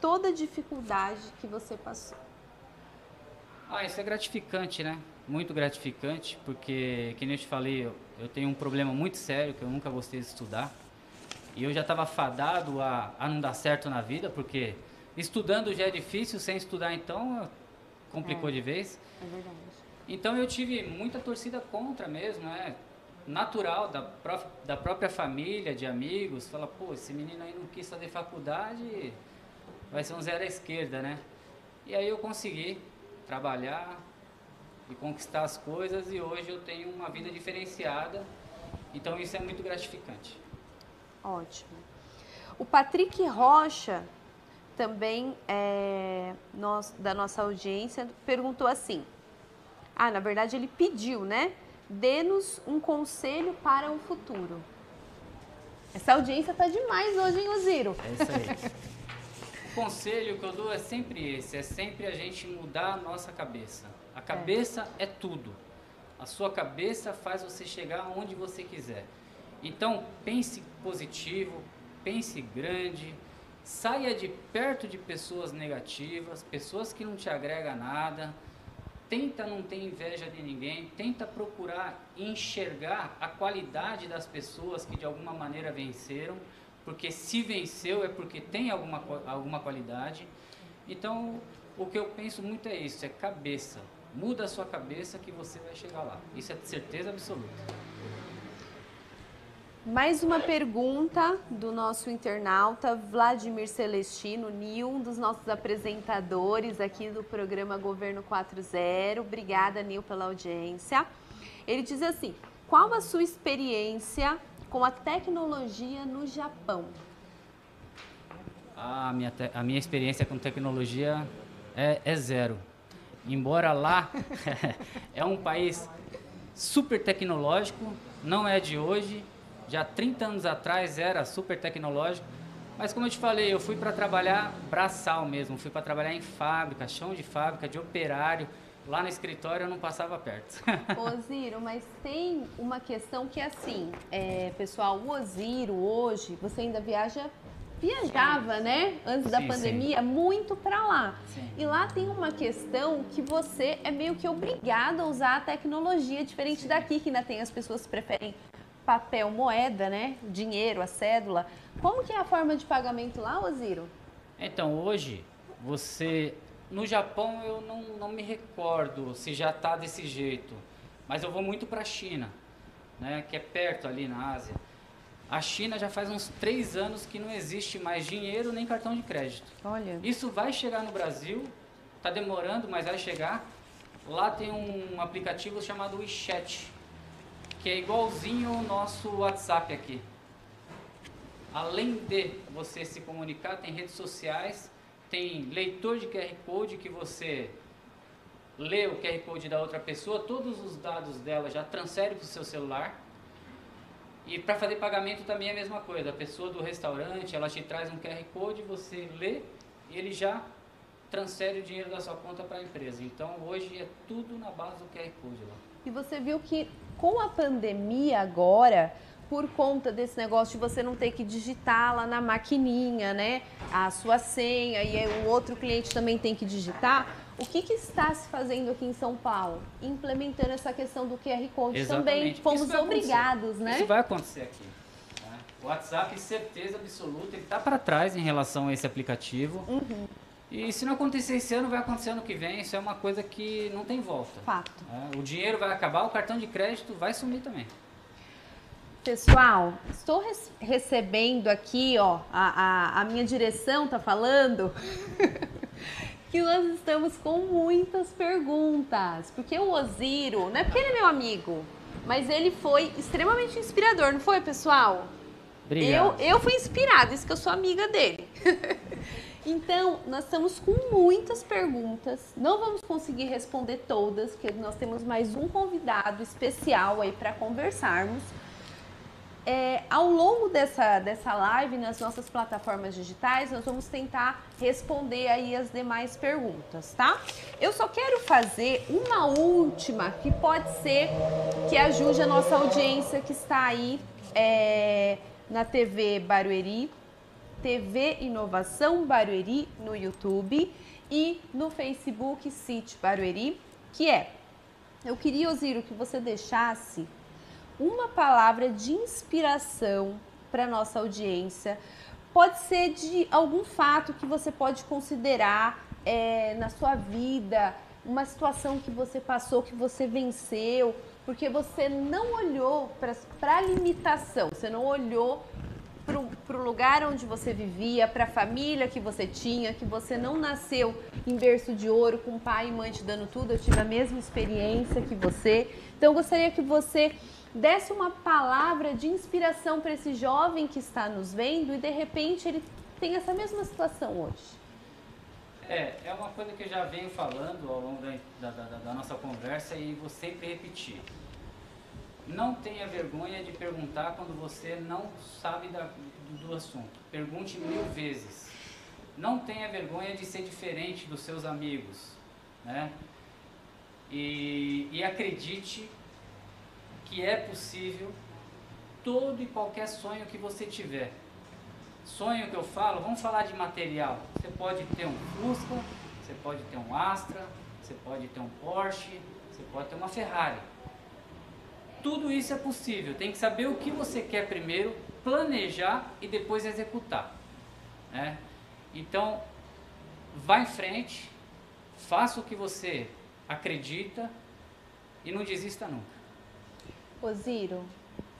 toda a dificuldade que você passou? Ah, isso é gratificante, né? Muito gratificante, porque, que nem eu te falei, eu, eu tenho um problema muito sério que eu nunca gostei de estudar. E eu já estava fadado a, a não dar certo na vida, porque estudando já é difícil, sem estudar então complicou é, de vez. É verdade. Então eu tive muita torcida contra mesmo, né? Natural da, prof, da própria família, de amigos, fala, pô, esse menino aí não quis fazer faculdade, vai ser um zero à esquerda, né? E aí eu consegui, trabalhar e conquistar as coisas e hoje eu tenho uma vida diferenciada. Então isso é muito gratificante. Ótimo. O Patrick Rocha, também é, nós, da nossa audiência, perguntou assim. Ah, na verdade ele pediu, né? Dê-nos um conselho para o futuro. Essa audiência tá demais hoje, hein, Oziro? É isso aí. O conselho que eu dou é sempre esse, é sempre a gente mudar a nossa cabeça. A cabeça é, é tudo. A sua cabeça faz você chegar onde você quiser. Então, pense positivo, pense grande, saia de perto de pessoas negativas, pessoas que não te agregam nada. Tenta não ter inveja de ninguém, tenta procurar enxergar a qualidade das pessoas que de alguma maneira venceram porque se venceu é porque tem alguma, alguma qualidade. Então, o que eu penso muito é isso, é cabeça. Muda a sua cabeça que você vai chegar lá. Isso é certeza absoluta. Mais uma pergunta do nosso internauta Vladimir Celestino, Nil, um dos nossos apresentadores aqui do programa Governo 40. Obrigada, Nil, pela audiência. Ele diz assim: qual a sua experiência com a tecnologia no Japão? A minha, a minha experiência com tecnologia é, é zero. Embora lá é um país super tecnológico, não é de hoje, já 30 anos atrás era super tecnológico, mas como eu te falei, eu fui para trabalhar braçal mesmo, fui para trabalhar em fábrica, chão de fábrica, de operário, Lá no escritório eu não passava perto. Oziro, mas tem uma questão que é assim, é, pessoal, o Oziro hoje, você ainda viaja viajava, sim. né, antes sim, da pandemia, sim. muito para lá. E lá tem uma questão que você é meio que obrigado a usar a tecnologia, diferente daqui, que ainda tem as pessoas que preferem papel, moeda, né, dinheiro, a cédula. Como que é a forma de pagamento lá, Oziro? Então, hoje, você no Japão eu não, não me recordo se já está desse jeito, mas eu vou muito para a China, né, que é perto ali na Ásia. A China já faz uns três anos que não existe mais dinheiro nem cartão de crédito. Olha. Isso vai chegar no Brasil, está demorando, mas vai chegar. Lá tem um aplicativo chamado WeChat, que é igualzinho o nosso WhatsApp aqui. Além de você se comunicar, tem redes sociais tem leitor de QR Code que você lê o QR Code da outra pessoa, todos os dados dela já transfere para o seu celular. E para fazer pagamento também é a mesma coisa. A pessoa do restaurante, ela te traz um QR Code, você lê e ele já transfere o dinheiro da sua conta para a empresa. Então hoje é tudo na base do QR Code lá. E você viu que com a pandemia agora, por conta desse negócio de você não ter que digitar lá na maquininha, né, a sua senha e o outro cliente também tem que digitar. O que, que, está se fazendo aqui em São Paulo? Implementando essa questão do QR Code Exatamente. também. Fomos obrigados, né? Isso vai acontecer aqui. Né? O WhatsApp, certeza absoluta, ele está para trás em relação a esse aplicativo. Uhum. E se não acontecer esse ano, vai acontecer ano que vem. Isso é uma coisa que não tem volta. Fato. É, o dinheiro vai acabar, o cartão de crédito vai sumir também. Pessoal, estou res- recebendo aqui, ó, a, a, a minha direção tá falando que nós estamos com muitas perguntas. Porque o Oziro, não é porque ele é meu amigo, mas ele foi extremamente inspirador, não foi, pessoal? Eu, eu fui inspirada, isso que eu sou amiga dele. então, nós estamos com muitas perguntas. Não vamos conseguir responder todas, porque nós temos mais um convidado especial aí para conversarmos. É, ao longo dessa, dessa live, nas nossas plataformas digitais, nós vamos tentar responder aí as demais perguntas, tá? Eu só quero fazer uma última, que pode ser que ajude a nossa audiência que está aí é, na TV Barueri, TV Inovação Barueri no YouTube e no Facebook City Barueri, que é, eu queria, Osiro, que você deixasse uma palavra de inspiração para nossa audiência. Pode ser de algum fato que você pode considerar é, na sua vida, uma situação que você passou, que você venceu, porque você não olhou para a limitação, você não olhou para o lugar onde você vivia, para a família que você tinha, que você não nasceu em berço de ouro, com pai e mãe te dando tudo. Eu tive a mesma experiência que você. Então, eu gostaria que você desse uma palavra de inspiração para esse jovem que está nos vendo e de repente ele tem essa mesma situação hoje. É, é uma coisa que eu já venho falando ao longo da, da, da, da nossa conversa e vou sempre repetir. Não tenha vergonha de perguntar quando você não sabe da, do, assunto. Pergunte mil vezes. Não tenha vergonha de ser diferente dos seus amigos. Né? E, e acredite que é possível todo e qualquer sonho que você tiver. Sonho que eu falo, vamos falar de material. Você pode ter um Fusca, você pode ter um Astra, você pode ter um Porsche, você pode ter uma Ferrari. Tudo isso é possível. Tem que saber o que você quer primeiro, planejar e depois executar. Né? Então, vá em frente, faça o que você acredita e não desista nunca. Osiro,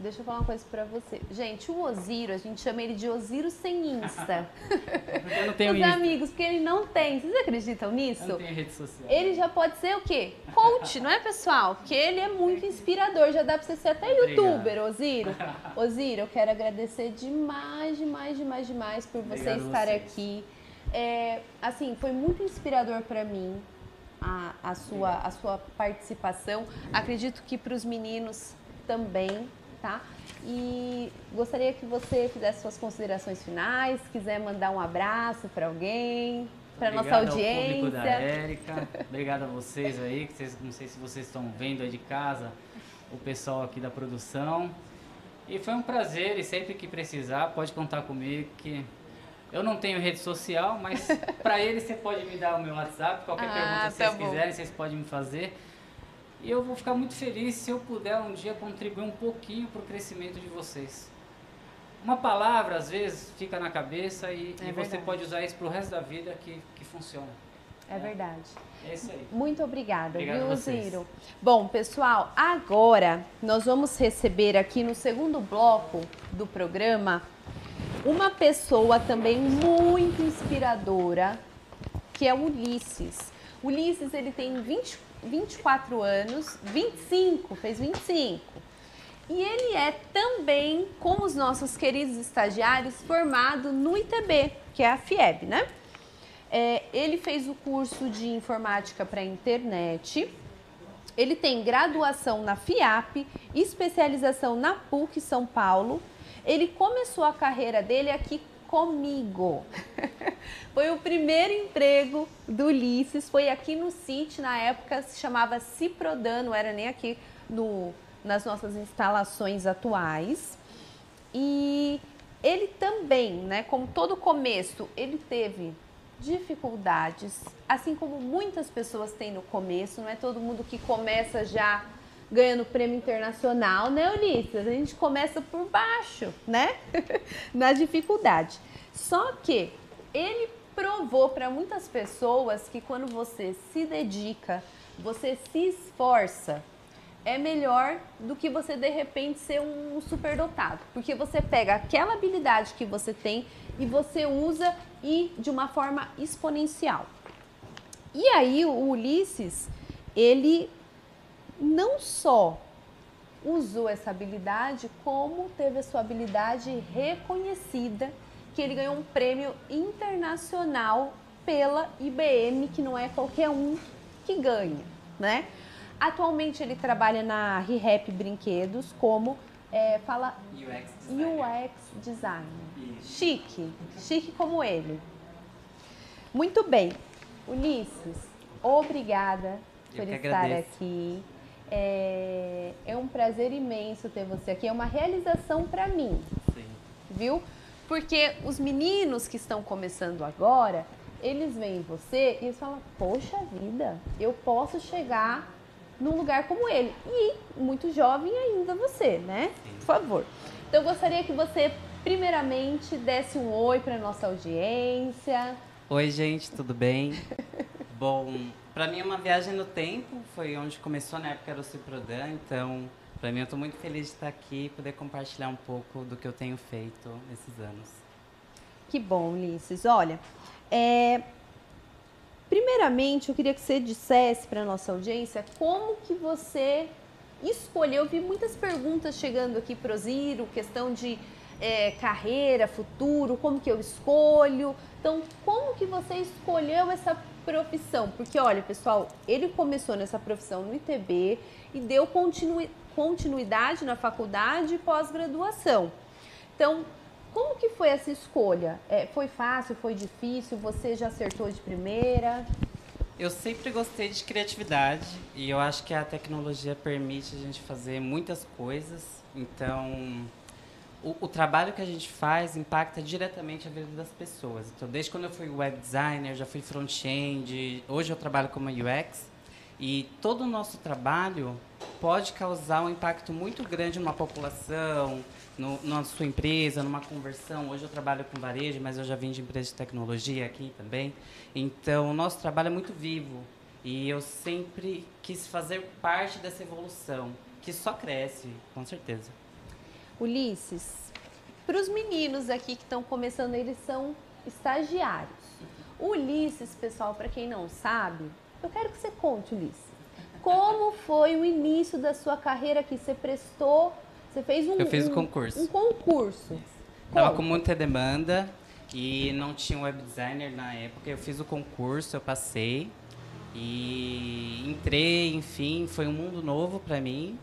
deixa eu falar uma coisa pra você. Gente, o Osiro, a gente chama ele de Osiro sem Insta. Eu não tenho Os Insta. amigos, porque ele não tem. Vocês acreditam Eu nisso? não tenho rede social. Ele já pode ser o quê? Coach, não é, pessoal? Porque ele é muito inspirador. Já dá pra você ser até youtuber, Osiro. Osiro, eu quero agradecer demais, demais, demais, demais por você Obrigado estar vocês. aqui. É, assim, foi muito inspirador pra mim a, a, sua, a sua participação. Acredito que para os meninos também, tá? E gostaria que você fizesse suas considerações finais, se quiser mandar um abraço para alguém, para nossa Obrigado ao público da audiência. Érica. Obrigado a vocês aí, que vocês, não sei se vocês estão vendo aí de casa, o pessoal aqui da produção. E foi um prazer e sempre que precisar, pode contar comigo que eu não tenho rede social, mas para ele você pode me dar o meu WhatsApp, qualquer Ah, pergunta que tá vocês bom. quiserem, vocês podem me fazer. E eu vou ficar muito feliz se eu puder um dia contribuir um pouquinho para o crescimento de vocês. Uma palavra, às vezes, fica na cabeça e, É e você pode usar isso para o resto da vida que, que funciona. É verdade. É isso aí. Muito obrigada, Obrigado viu. Ziro? Bom, pessoal, agora nós vamos receber aqui no segundo bloco do programa uma pessoa também muito inspiradora, que é o Ulisses. Ulisses, ele tem 20, 24 anos, 25, fez 25. E ele é também, como os nossos queridos estagiários, formado no ITB, que é a FIEB, né? É, ele fez o curso de informática para internet. Ele tem graduação na FIAP, especialização na PUC São Paulo. Ele começou a carreira dele aqui comigo. foi o primeiro emprego do Ulisses, foi aqui no CIT, na época se chamava Ciprodan, não era nem aqui no, nas nossas instalações atuais. E ele também, né, como todo começo, ele teve dificuldades, assim como muitas pessoas têm no começo, não é todo mundo que começa já ganhando prêmio internacional, né, Ulisses? A gente começa por baixo, né? Na dificuldade. Só que ele provou para muitas pessoas que quando você se dedica, você se esforça, é melhor do que você de repente ser um superdotado, porque você pega aquela habilidade que você tem e você usa e de uma forma exponencial. E aí o Ulisses, ele não só usou essa habilidade, como teve a sua habilidade reconhecida, que ele ganhou um prêmio internacional pela IBM, que não é qualquer um que ganha, né? Atualmente ele trabalha na ReHap Brinquedos como é, fala UX designer. UX designer. Chique, chique como ele. Muito bem, Ulisses, obrigada Eu por estar agradeço. aqui. É, é um prazer imenso ter você aqui, é uma realização para mim, Sim. viu? Porque os meninos que estão começando agora, eles veem você e eles falam: Poxa vida, eu posso chegar num lugar como ele. E muito jovem ainda você, né? Por favor. Então eu gostaria que você, primeiramente, desse um oi para nossa audiência. Oi, gente, tudo bem? Bom, pra mim é uma viagem no tempo, foi onde começou, na época era o Ciprodan, então pra mim eu tô muito feliz de estar aqui e poder compartilhar um pouco do que eu tenho feito nesses anos. Que bom, Ulisses. Olha, é, primeiramente eu queria que você dissesse para nossa audiência como que você escolheu. Eu vi muitas perguntas chegando aqui pro Ziro, questão de é, carreira, futuro, como que eu escolho. Então, como que você escolheu essa profissão? Porque, olha, pessoal, ele começou nessa profissão no ITB e deu continui- continuidade na faculdade e pós-graduação. Então, como que foi essa escolha? É, foi fácil, foi difícil? Você já acertou de primeira? Eu sempre gostei de criatividade e eu acho que a tecnologia permite a gente fazer muitas coisas. Então, o, o trabalho que a gente faz impacta diretamente a vida das pessoas. Então, desde quando eu fui web designer, já fui front-end, hoje eu trabalho como UX. E todo o nosso trabalho pode causar um impacto muito grande numa população, no, na sua empresa, numa conversão. Hoje eu trabalho com varejo, mas eu já vim de empresa de tecnologia aqui também. Então, o nosso trabalho é muito vivo. E eu sempre quis fazer parte dessa evolução, que só cresce, com certeza. Ulisses, para os meninos aqui que estão começando, eles são estagiários. O Ulisses, pessoal, para quem não sabe, eu quero que você conte, Ulisses. Como foi o início da sua carreira aqui? Você prestou, você fez um Eu fiz o um- concurso. Um concurso. Tava Conta. com muita demanda e não tinha um web designer na época. Eu fiz o concurso, eu passei e entrei, enfim, foi um mundo novo para mim.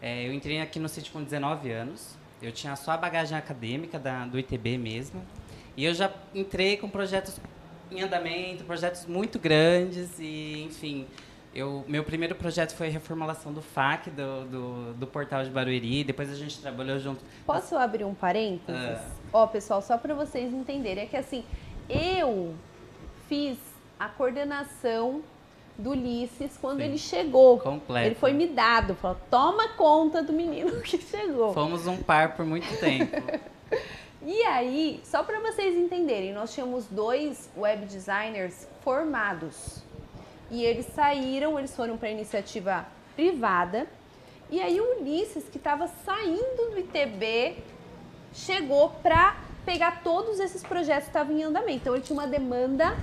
É, eu entrei aqui no sítio com 19 anos. Eu tinha só a bagagem acadêmica da, do ITB mesmo. E eu já entrei com projetos em andamento, projetos muito grandes e, enfim, eu, meu primeiro projeto foi a reformulação do FAC, do, do, do portal de Barueri. Depois a gente trabalhou junto Posso abrir um parênteses? Ah. Ó, pessoal, só para vocês entenderem, é que assim, eu fiz a coordenação do Ulisses quando Sim. ele chegou. Completo. Ele foi me dado, falou, toma conta do menino que chegou. Fomos um par por muito tempo. E aí, só para vocês entenderem, nós tínhamos dois web designers formados. E eles saíram, eles foram para iniciativa privada. E aí o Ulisses, que estava saindo do ITB, chegou para pegar todos esses projetos que estavam em andamento. Então ele tinha uma demanda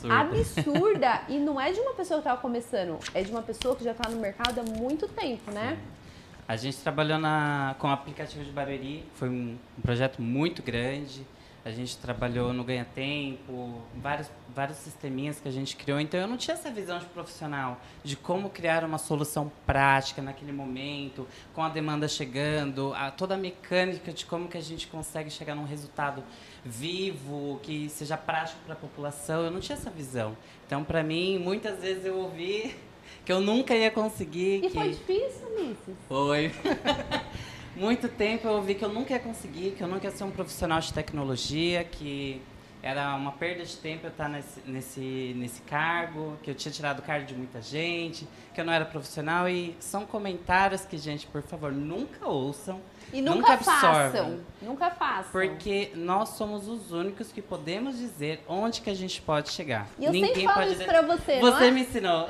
Surda. absurda e não é de uma pessoa que estava começando, é de uma pessoa que já está no mercado há muito tempo, né? A gente trabalhou na, com o aplicativo de Barueri, foi um, um projeto muito grande. A gente trabalhou no Ganha Tempo, vários, vários sisteminhas que a gente criou. Então eu não tinha essa visão de profissional, de como criar uma solução prática naquele momento, com a demanda chegando, a, toda a mecânica de como que a gente consegue chegar num resultado vivo, que seja prático para a população. Eu não tinha essa visão. Então, para mim, muitas vezes eu ouvi que eu nunca ia conseguir. E que... foi difícil, Ulisses? Foi. Muito tempo eu ouvi que eu nunca ia conseguir, que eu nunca ia ser um profissional de tecnologia, que era uma perda de tempo eu estar nesse, nesse, nesse cargo, que eu tinha tirado o cargo de muita gente, que eu não era profissional. E são comentários que, gente, por favor, nunca ouçam. E nunca, nunca façam. Nunca façam. Porque nós somos os únicos que podemos dizer onde que a gente pode chegar. E eu Ninguém sempre falo pode isso pra você, Você é? me ensinou.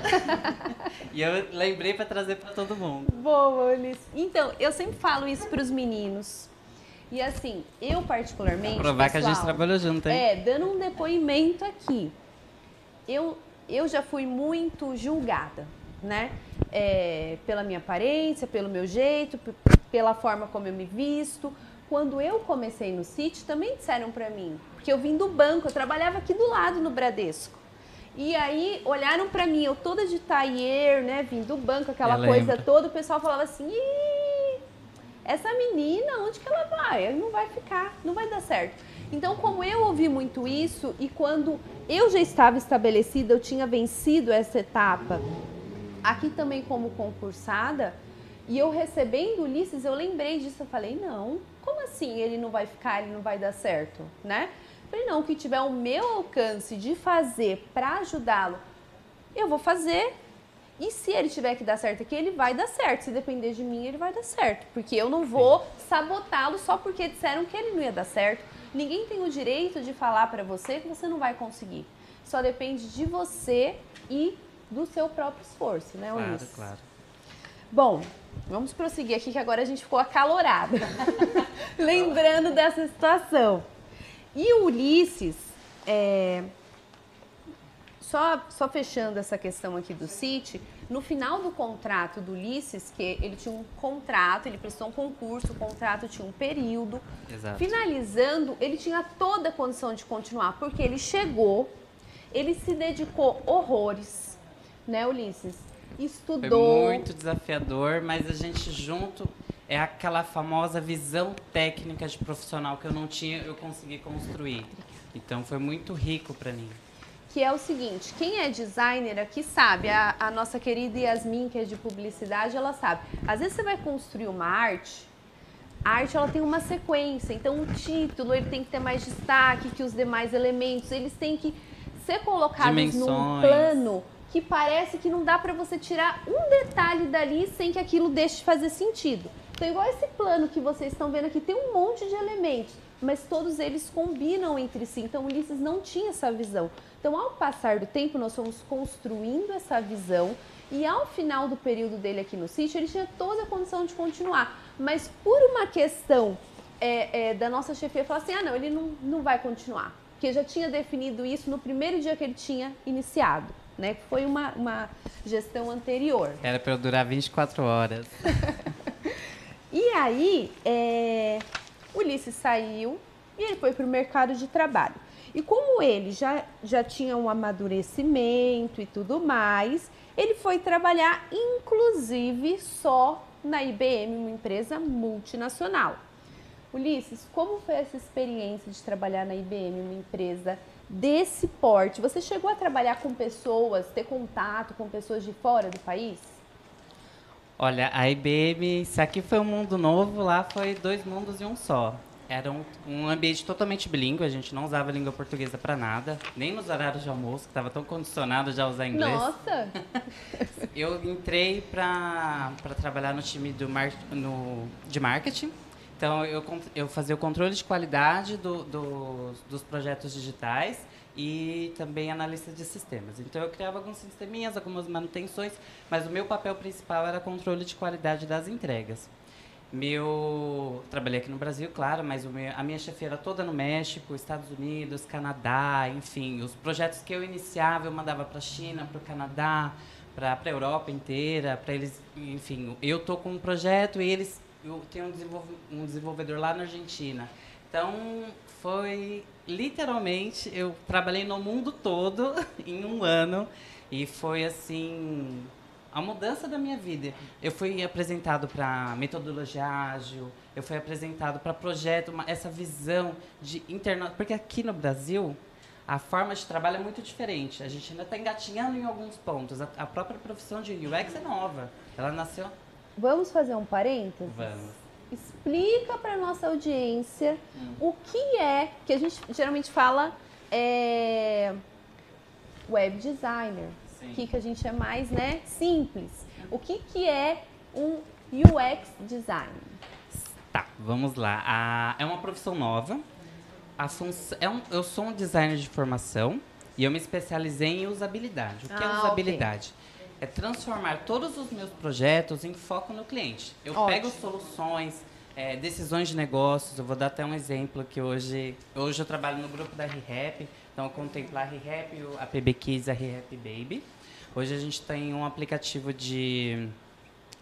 e eu lembrei para trazer para todo mundo. Boa, Ulisses. Então, eu sempre falo isso para os meninos. E assim, eu particularmente. Pra provar pessoal, que a gente trabalhou junto, hein? É, dando um depoimento aqui. Eu, eu já fui muito julgada, né? É, pela minha aparência, pelo meu jeito, pela forma como eu me visto. Quando eu comecei no City, também disseram para mim, porque eu vim do banco, eu trabalhava aqui do lado no Bradesco. E aí olharam para mim, eu toda de tailleur, né, vim do banco, aquela coisa toda, o pessoal falava assim: essa menina, onde que ela vai? Não vai ficar, não vai dar certo. Então, como eu ouvi muito isso e quando eu já estava estabelecida, eu tinha vencido essa etapa, aqui também como concursada, e eu recebendo Ulisses, eu lembrei disso, eu falei, não, como assim ele não vai ficar, ele não vai dar certo, né? Eu falei, não, o que tiver o meu alcance de fazer para ajudá-lo, eu vou fazer. E se ele tiver que dar certo aqui, ele vai dar certo. Se depender de mim, ele vai dar certo. Porque eu não vou sabotá-lo só porque disseram que ele não ia dar certo. Ninguém tem o direito de falar para você que você não vai conseguir. Só depende de você e do seu próprio esforço, né, Ulisses? Claro, claro. Bom, vamos prosseguir aqui que agora a gente ficou acalorada. Lembrando dessa situação. E o Ulisses, é... só, só fechando essa questão aqui do City, no final do contrato do Ulisses, que ele tinha um contrato, ele prestou um concurso, o contrato tinha um período. Exato. Finalizando, ele tinha toda a condição de continuar, porque ele chegou, ele se dedicou horrores, né, Ulisses? Estudou. Foi muito desafiador, mas a gente junto é aquela famosa visão técnica de profissional que eu não tinha, eu consegui construir. Então foi muito rico para mim. Que é o seguinte, quem é designer aqui sabe, a, a nossa querida Yasmin, que é de publicidade, ela sabe. Às vezes você vai construir uma arte, a arte ela tem uma sequência, então o título ele tem que ter mais destaque que os demais elementos, eles têm que ser colocados Dimensões. num plano que parece que não dá para você tirar um detalhe dali sem que aquilo deixe de fazer sentido. Então, igual esse plano que vocês estão vendo aqui, tem um monte de elementos, mas todos eles combinam entre si. Então, Ulisses não tinha essa visão. Então, ao passar do tempo, nós fomos construindo essa visão e ao final do período dele aqui no sítio, ele tinha toda a condição de continuar. Mas por uma questão é, é, da nossa chefia, falar assim, ah, não, ele não, não vai continuar. Porque já tinha definido isso no primeiro dia que ele tinha iniciado né? Que foi uma, uma gestão anterior. Era para eu durar 24 horas. e aí, é, Ulisses saiu e ele foi para o mercado de trabalho. E como ele já, já tinha um amadurecimento e tudo mais, ele foi trabalhar, inclusive, só na IBM, uma empresa multinacional. Ulisses, como foi essa experiência de trabalhar na IBM, uma empresa desse porte, você chegou a trabalhar com pessoas, ter contato com pessoas de fora do país? Olha, a IBM, se aqui foi um mundo novo, lá foi dois mundos em um só. Era um, um ambiente totalmente bilíngue, a gente não usava língua portuguesa para nada, nem nos horários de almoço, que estava tão condicionado já a usar inglês. Nossa! Eu entrei para trabalhar no time do mar, no, de marketing, então, eu, eu fazia o controle de qualidade do, do, dos projetos digitais e também analista de sistemas. Então, eu criava alguns sisteminhas, algumas manutenções, mas o meu papel principal era controle de qualidade das entregas. Meu, trabalhei aqui no Brasil, claro, mas meu, a minha chefia era toda no México, Estados Unidos, Canadá, enfim, os projetos que eu iniciava eu mandava para a China, para o Canadá, para a Europa inteira, para eles, enfim, eu tô com um projeto e eles eu tenho um, um desenvolvedor lá na Argentina. Então, foi literalmente, eu trabalhei no mundo todo em um ano e foi assim a mudança da minha vida. Eu fui apresentado para metodologia ágil, eu fui apresentado para projeto, uma, essa visão de internet, porque aqui no Brasil a forma de trabalho é muito diferente. A gente ainda está engatinhando em alguns pontos. A, a própria profissão de UX é nova. Ela nasceu Vamos fazer um parênteses? Vamos. Explica para nossa audiência hum. o que é que a gente geralmente fala é web designer. Sim. Aqui que a gente é mais, né, simples. O que que é um UX designer? Tá, vamos lá. A- é uma profissão nova. É um- eu sou um designer de formação e eu me especializei em usabilidade. O que é Ah, usabilidade? É transformar todos os meus projetos em foco no cliente. Eu Ótimo. pego soluções, é, decisões de negócios. Eu vou dar até um exemplo que hoje, hoje eu trabalho no grupo da ReHap. Então, eu contemplo a ReHap, a PB Kids a ReHap Baby. Hoje a gente tem um aplicativo de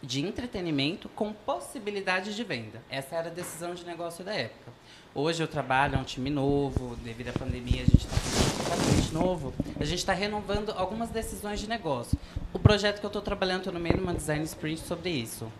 de entretenimento com possibilidade de venda. Essa era a decisão de negócio da época. Hoje eu trabalho, é um time novo, devido à pandemia a gente está completamente novo. A gente está renovando algumas decisões de negócio. O projeto que eu estou trabalhando, estou no meio de uma design sprint sobre isso.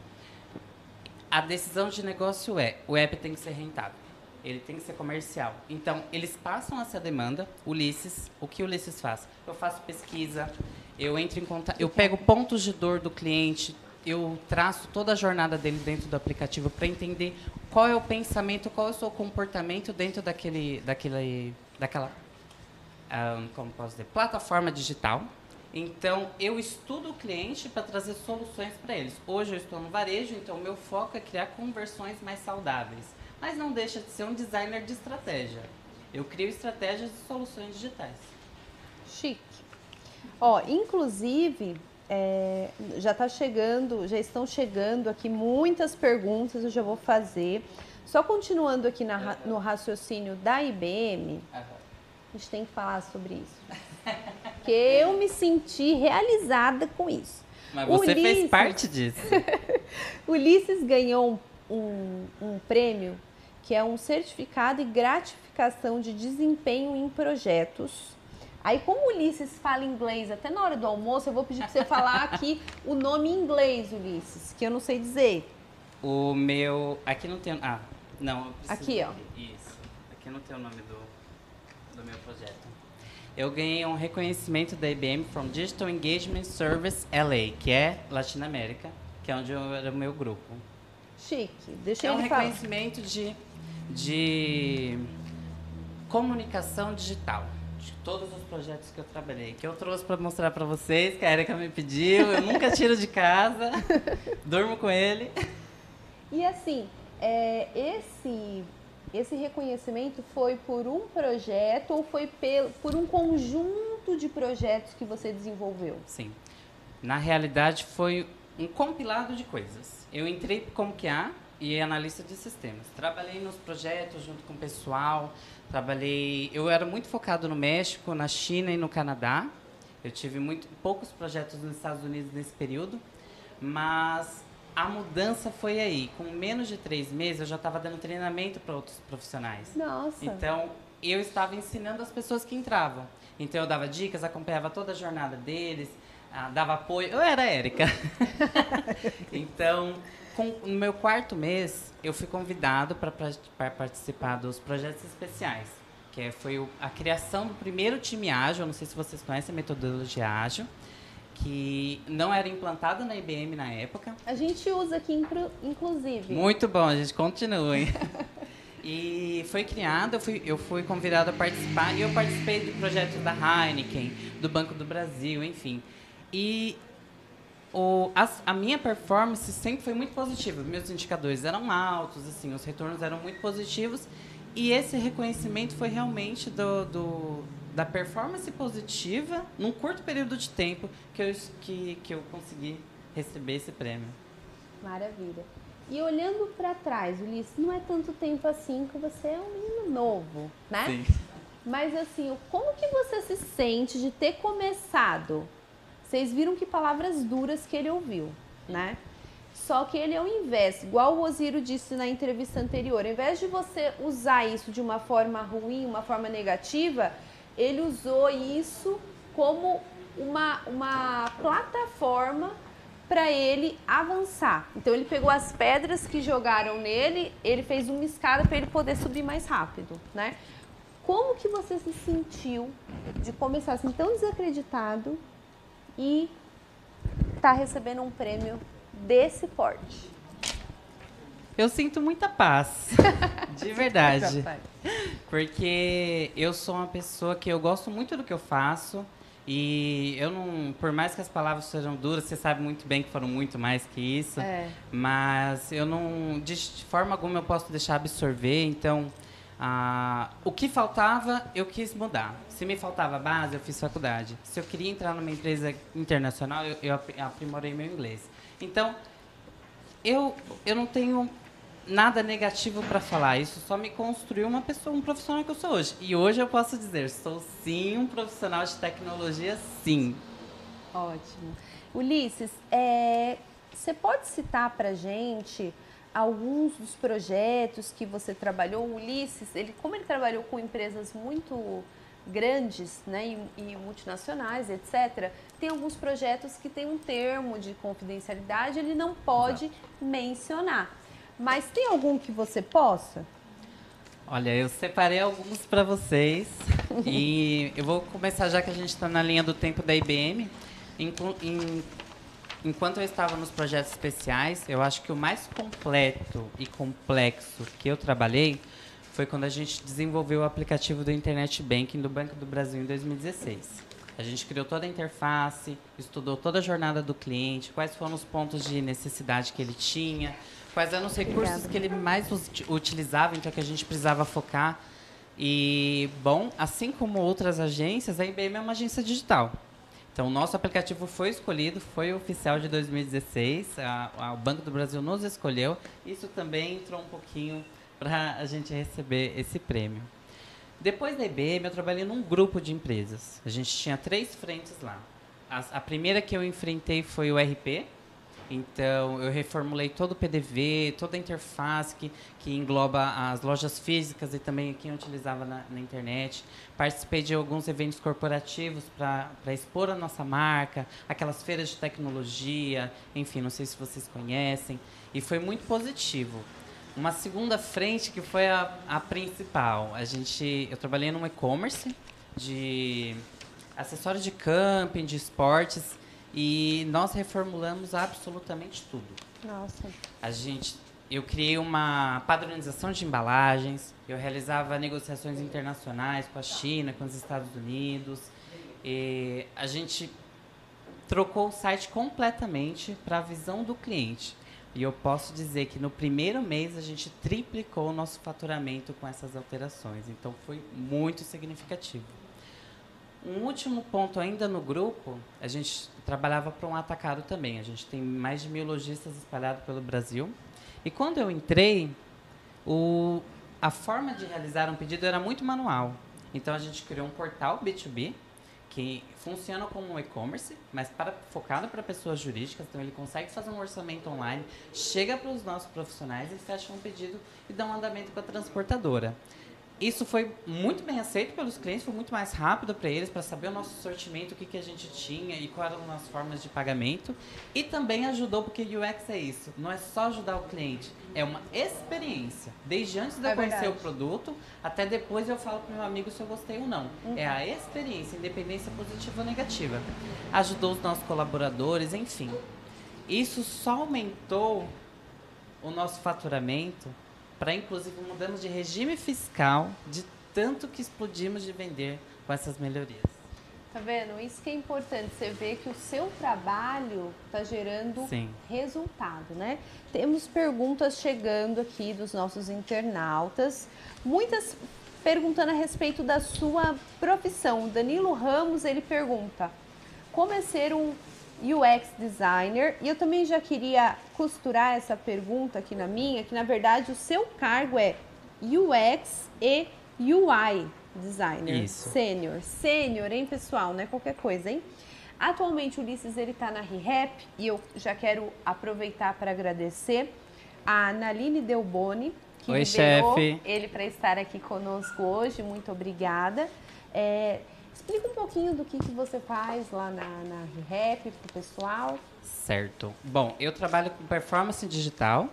A decisão de negócio é, o app tem que ser rentável. Ele tem que ser comercial. Então, eles passam essa demanda. Ulisses, o que o Ulisses faz? Eu faço pesquisa, eu entro em contato, eu pego pontos de dor do cliente, eu traço toda a jornada dele dentro do aplicativo para entender qual é o pensamento, qual é o seu comportamento dentro daquele, daquele, daquela, ah, como posso dizer, plataforma digital. Então, eu estudo o cliente para trazer soluções para eles. Hoje eu estou no varejo, então meu foco é criar conversões mais saudáveis. Mas não deixa de ser um designer de estratégia. Eu crio estratégias e soluções digitais. Chique. Ó, inclusive, é, já tá chegando, já estão chegando aqui muitas perguntas, eu já vou fazer. Só continuando aqui na no raciocínio da IBM, a gente tem que falar sobre isso. Porque eu me senti realizada com isso. Mas você Ulisses. fez parte disso. Ulisses ganhou um, um prêmio que é um certificado e gratificação de desempenho em projetos. Aí, como o Ulisses fala inglês até na hora do almoço, eu vou pedir para você falar aqui o nome em inglês, Ulisses, que eu não sei dizer. O meu. Aqui não tem. Ah, não. eu preciso Aqui, ó. Isso. Aqui não tem o nome do, do meu projeto. Eu ganhei um reconhecimento da IBM from Digital Engagement Service LA, que é Latinoamérica, que é onde eu era o meu grupo. Chique. Deixa É um falar. reconhecimento de, de comunicação digital. Todos os projetos que eu trabalhei, que eu trouxe para mostrar para vocês, que a Erika me pediu, eu nunca tiro de casa, durmo com ele. E assim, é, esse, esse reconhecimento foi por um projeto ou foi pel- por um conjunto de projetos que você desenvolveu? Sim. Na realidade, foi um compilado de coisas. Eu entrei como QA e analista de sistemas. Trabalhei nos projetos junto com o pessoal. Trabalhei. Eu era muito focado no México, na China e no Canadá. Eu tive muito, poucos projetos nos Estados Unidos nesse período, mas a mudança foi aí. Com menos de três meses, eu já estava dando treinamento para outros profissionais. Nossa. Então, eu estava ensinando as pessoas que entravam. Então, eu dava dicas, acompanhava toda a jornada deles, ah, dava apoio. Eu era a Érica. então, com, no meu quarto mês, eu fui convidado para participar dos projetos especiais. Que é- foi o- a criação do primeiro time ágil. Eu não sei se vocês conhecem a metodologia ágil. Que não era implantada na IBM na época. A gente usa aqui, inclu- inclusive. Muito bom, a gente continua. hein? e foi criado, eu fui, eu fui convidado a participar e eu participei do projeto da Heineken, do Banco do Brasil, enfim. E o, as- a minha performance sempre foi muito positiva. Meus indicadores eram altos, assim, os retornos eram muito positivos. E esse reconhecimento foi realmente do, do- da performance positiva num curto período de tempo que eu, que, que eu consegui receber esse prêmio. Maravilha. E olhando para trás, Ulisses, não é tanto tempo assim que você é um menino novo, né? Mas assim, como que você se sente de ter começado? Vocês viram que palavras duras que ele ouviu, né? Só que ele, ao invés, igual o Osiro disse na entrevista anterior, ao invés de você usar isso de uma forma ruim, uma forma negativa, ele usou isso como uma, uma plataforma para ele avançar. Então ele pegou as pedras que jogaram nele, ele fez uma escada para ele poder subir mais rápido, né? Como que você se sentiu de começar assim tão desacreditado e tá recebendo um prêmio desse porte? Eu sinto muita paz. De verdade. Porque eu sou uma pessoa que eu gosto muito do que eu faço. E eu não, por mais que as palavras sejam duras, você sabe muito bem que foram muito mais que isso. É. Mas eu não, de forma alguma eu posso deixar absorver. Então, ah, o que faltava, eu quis mudar. Se me faltava base, eu fiz faculdade. Se eu queria entrar numa empresa internacional, eu, eu aprimorei meu inglês. Então, eu, eu não tenho nada negativo para falar. Isso só me construiu uma pessoa, um profissional que eu sou hoje. E hoje eu posso dizer, sou sim um profissional de tecnologia, sim. Ótimo. Ulisses, é, você pode citar para gente alguns dos projetos que você trabalhou? O Ulisses, ele, como ele trabalhou com empresas muito grandes né, e, e, multinacionais, etc., tem alguns projetos que tem um termo de confidencialidade, ele não pode Exato. mencionar. Mas tem algum que você possa? Olha, eu separei alguns para vocês e eu vou começar já que a gente está na linha do tempo da IBM. Em, enquanto eu estava nos projetos especiais, eu acho que o mais completo e complexo que eu trabalhei foi quando a gente desenvolveu o aplicativo do Internet Banking do Banco do Brasil em 2016. A gente criou toda a interface, estudou toda a jornada do cliente, quais foram os pontos de necessidade que ele tinha, quais eram os recursos Obrigada. que ele mais utilizava, então que a gente precisava focar. E, bom, assim como outras agências, a IBM é uma agência digital. Então, nosso aplicativo foi escolhido, foi oficial de 2016, a, a, o Banco do Brasil nos escolheu. Isso também entrou um pouquinho para a gente receber esse prêmio. Depois da IBM, eu trabalhei num grupo de empresas. A gente tinha três frentes lá. A, a primeira que eu enfrentei foi o RP, então, eu reformulei todo o PDV, toda a interface que, que engloba as lojas físicas e também quem utilizava na, na internet. Participei de alguns eventos corporativos para expor a nossa marca, aquelas feiras de tecnologia, enfim, não sei se vocês conhecem. E foi muito positivo. Uma segunda frente que foi a, a principal. A gente, eu trabalhei num e-commerce de acessórios de camping, de esportes e nós reformulamos absolutamente tudo. Nossa. A gente, eu criei uma padronização de embalagens, eu realizava negociações internacionais com a China, com os Estados Unidos. E a gente trocou o site completamente para a visão do cliente. E eu posso dizer que no primeiro mês a gente triplicou o nosso faturamento com essas alterações. Então foi muito significativo. Um último ponto ainda no grupo, a gente trabalhava para um atacado também. A gente tem mais de mil lojistas espalhados pelo Brasil. E quando eu entrei, o, a forma de realizar um pedido era muito manual. Então a gente criou um portal B2B que funciona como um e-commerce, mas para, focado para pessoas jurídicas. Então ele consegue fazer um orçamento online, chega para os nossos profissionais e fecha um pedido e dá um andamento para a transportadora. Isso foi muito bem aceito pelos clientes, foi muito mais rápido para eles, para saber o nosso sortimento, o que, que a gente tinha e quais eram as formas de pagamento. E também ajudou, porque UX é isso, não é só ajudar o cliente, é uma experiência. Desde antes de eu é conhecer verdade. o produto, até depois eu falo para meu amigo se eu gostei ou não. Uhum. É a experiência, independência positiva ou negativa. Ajudou os nossos colaboradores, enfim. Isso só aumentou o nosso faturamento para inclusive mudamos de regime fiscal de tanto que explodimos de vender com essas melhorias. Tá vendo? Isso que é importante, você vê que o seu trabalho está gerando Sim. resultado, né? Temos perguntas chegando aqui dos nossos internautas, muitas perguntando a respeito da sua profissão. O Danilo Ramos, ele pergunta, como é ser um UX designer. E eu também já queria costurar essa pergunta aqui na minha, que na verdade o seu cargo é UX e UI designer. Isso. Sênior. Sênior, hein, pessoal? Não é qualquer coisa, hein? Atualmente Ulisses ele está na ReHap e eu já quero aproveitar para agradecer a Naline Delboni, que Oi, liberou chefe. ele para estar aqui conosco hoje. Muito obrigada. É, Explica um pouquinho do que, que você faz lá na, na Rap para o pessoal. Certo. Bom, eu trabalho com performance digital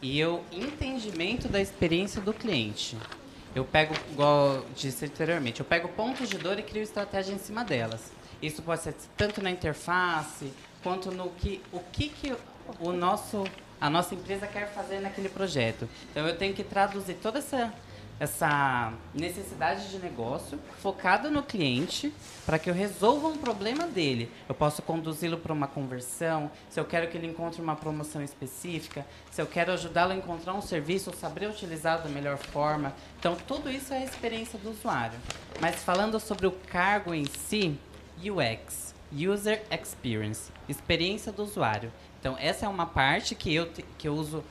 e o entendimento da experiência do cliente. Eu pego, igual disse anteriormente, eu pego pontos de dor e crio estratégia em cima delas. Isso pode ser tanto na interface quanto no que o que, que o nosso a nossa empresa quer fazer naquele projeto. Então eu tenho que traduzir toda essa essa necessidade de negócio focada no cliente para que eu resolva um problema dele. Eu posso conduzi-lo para uma conversão, se eu quero que ele encontre uma promoção específica, se eu quero ajudá-lo a encontrar um serviço ou saber utilizá-lo da melhor forma. Então, tudo isso é a experiência do usuário. Mas falando sobre o cargo em si, UX, User Experience, experiência do usuário. Então, essa é uma parte que eu, que eu uso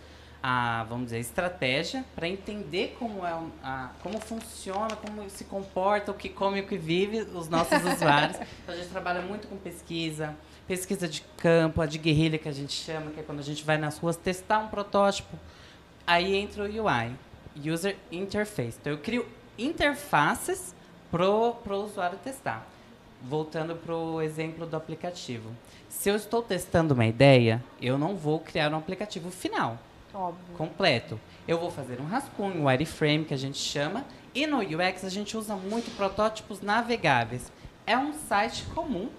a, vamos dizer, estratégia para entender como é a, como funciona, como se comporta, o que come, o que vive os nossos usuários. Então a gente trabalha muito com pesquisa, pesquisa de campo, a de guerrilha que a gente chama, que é quando a gente vai nas ruas testar um protótipo. Aí entra o UI, User Interface. Então eu crio interfaces pro pro usuário testar. Voltando para o exemplo do aplicativo. Se eu estou testando uma ideia, eu não vou criar um aplicativo final Óbvio. completo. Eu vou fazer um rascunho, um wireframe que a gente chama, e no UX a gente usa muito protótipos navegáveis. É um site comum,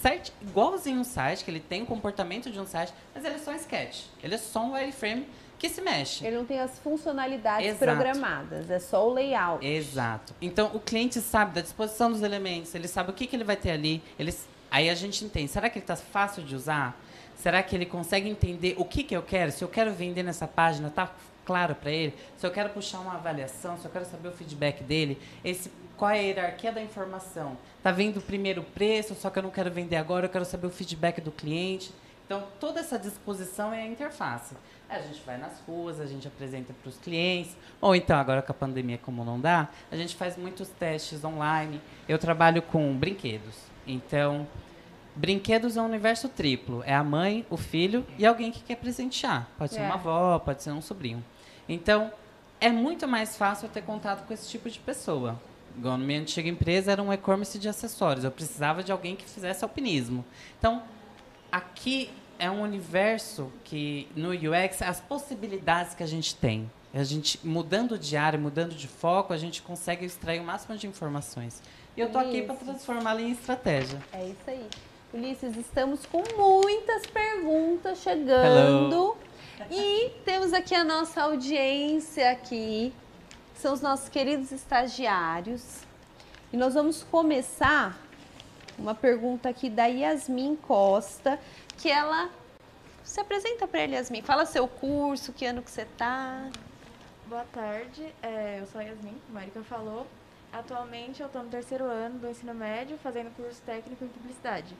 site igualzinho um site, que ele tem o comportamento de um site, mas ele é só um sketch. Ele é só um wireframe que se mexe. Ele não tem as funcionalidades Exato. programadas, é só o layout. Exato. Então o cliente sabe da disposição dos elementos, ele sabe o que, que ele vai ter ali. Ele, aí a gente entende, será que ele está fácil de usar? Será que ele consegue entender o que, que eu quero? Se eu quero vender nessa página, tá claro para ele? Se eu quero puxar uma avaliação, se eu quero saber o feedback dele, esse, qual é a hierarquia da informação? Tá vendo primeiro o preço, só que eu não quero vender agora, eu quero saber o feedback do cliente. Então, toda essa disposição é a interface. A gente vai nas ruas, a gente apresenta para os clientes, ou então, agora com a pandemia, como não dá, a gente faz muitos testes online. Eu trabalho com brinquedos. Então, Brinquedos é um universo triplo. É a mãe, o filho e alguém que quer presentear. Pode ser É. uma avó, pode ser um sobrinho. Então, é muito mais fácil eu ter contato com esse tipo de pessoa. Igual na minha antiga empresa era um e-commerce de acessórios. Eu precisava de alguém que fizesse alpinismo. Então, aqui é um universo que no UX as possibilidades que a gente tem. A gente mudando de área, mudando de foco, a gente consegue extrair o máximo de informações. E eu tô aqui para transformá-la em estratégia. É isso aí. Ulisses, estamos com muitas perguntas chegando. E temos aqui a nossa audiência aqui. São os nossos queridos estagiários. E nós vamos começar uma pergunta aqui da Yasmin Costa, que ela se apresenta para ele, Yasmin. Fala seu curso, que ano que você tá. Boa tarde, é, eu sou a Yasmin, como a Erika falou. Atualmente eu estou no terceiro ano do ensino médio, fazendo curso técnico em publicidade.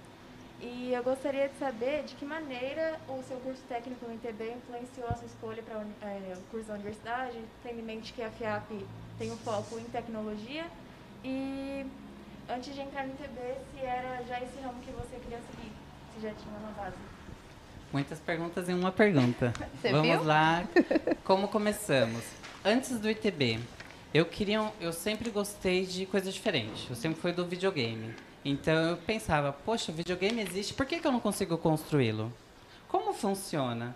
E eu gostaria de saber de que maneira o seu curso técnico no ITB influenciou a sua escolha para o curso da universidade, tendo em mente que a FIAP tem um foco em tecnologia. E antes de entrar no ITB, se era já esse ramo que você queria seguir, se já tinha uma base. Muitas perguntas em uma pergunta. Você Vamos viu? lá. Como começamos? Antes do ITB, eu queria, eu sempre gostei de coisas diferentes. Eu sempre fui do videogame. Então eu pensava, poxa, videogame existe, por que, que eu não consigo construí-lo? Como funciona?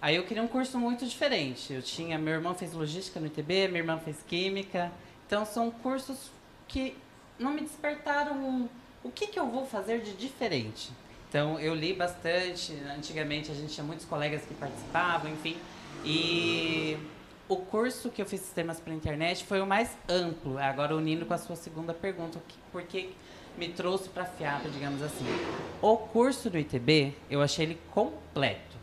Aí eu queria um curso muito diferente. Eu tinha, meu irmão fez logística no ITB, minha irmã fez química. Então são cursos que não me despertaram um, o que, que eu vou fazer de diferente. Então eu li bastante. Antigamente a gente tinha muitos colegas que participavam, enfim. E o curso que eu fiz sistemas para internet foi o mais amplo. Agora unindo com a sua segunda pergunta, o que- por que me trouxe para a FIAP, digamos assim. O curso do ITB, eu achei ele completo.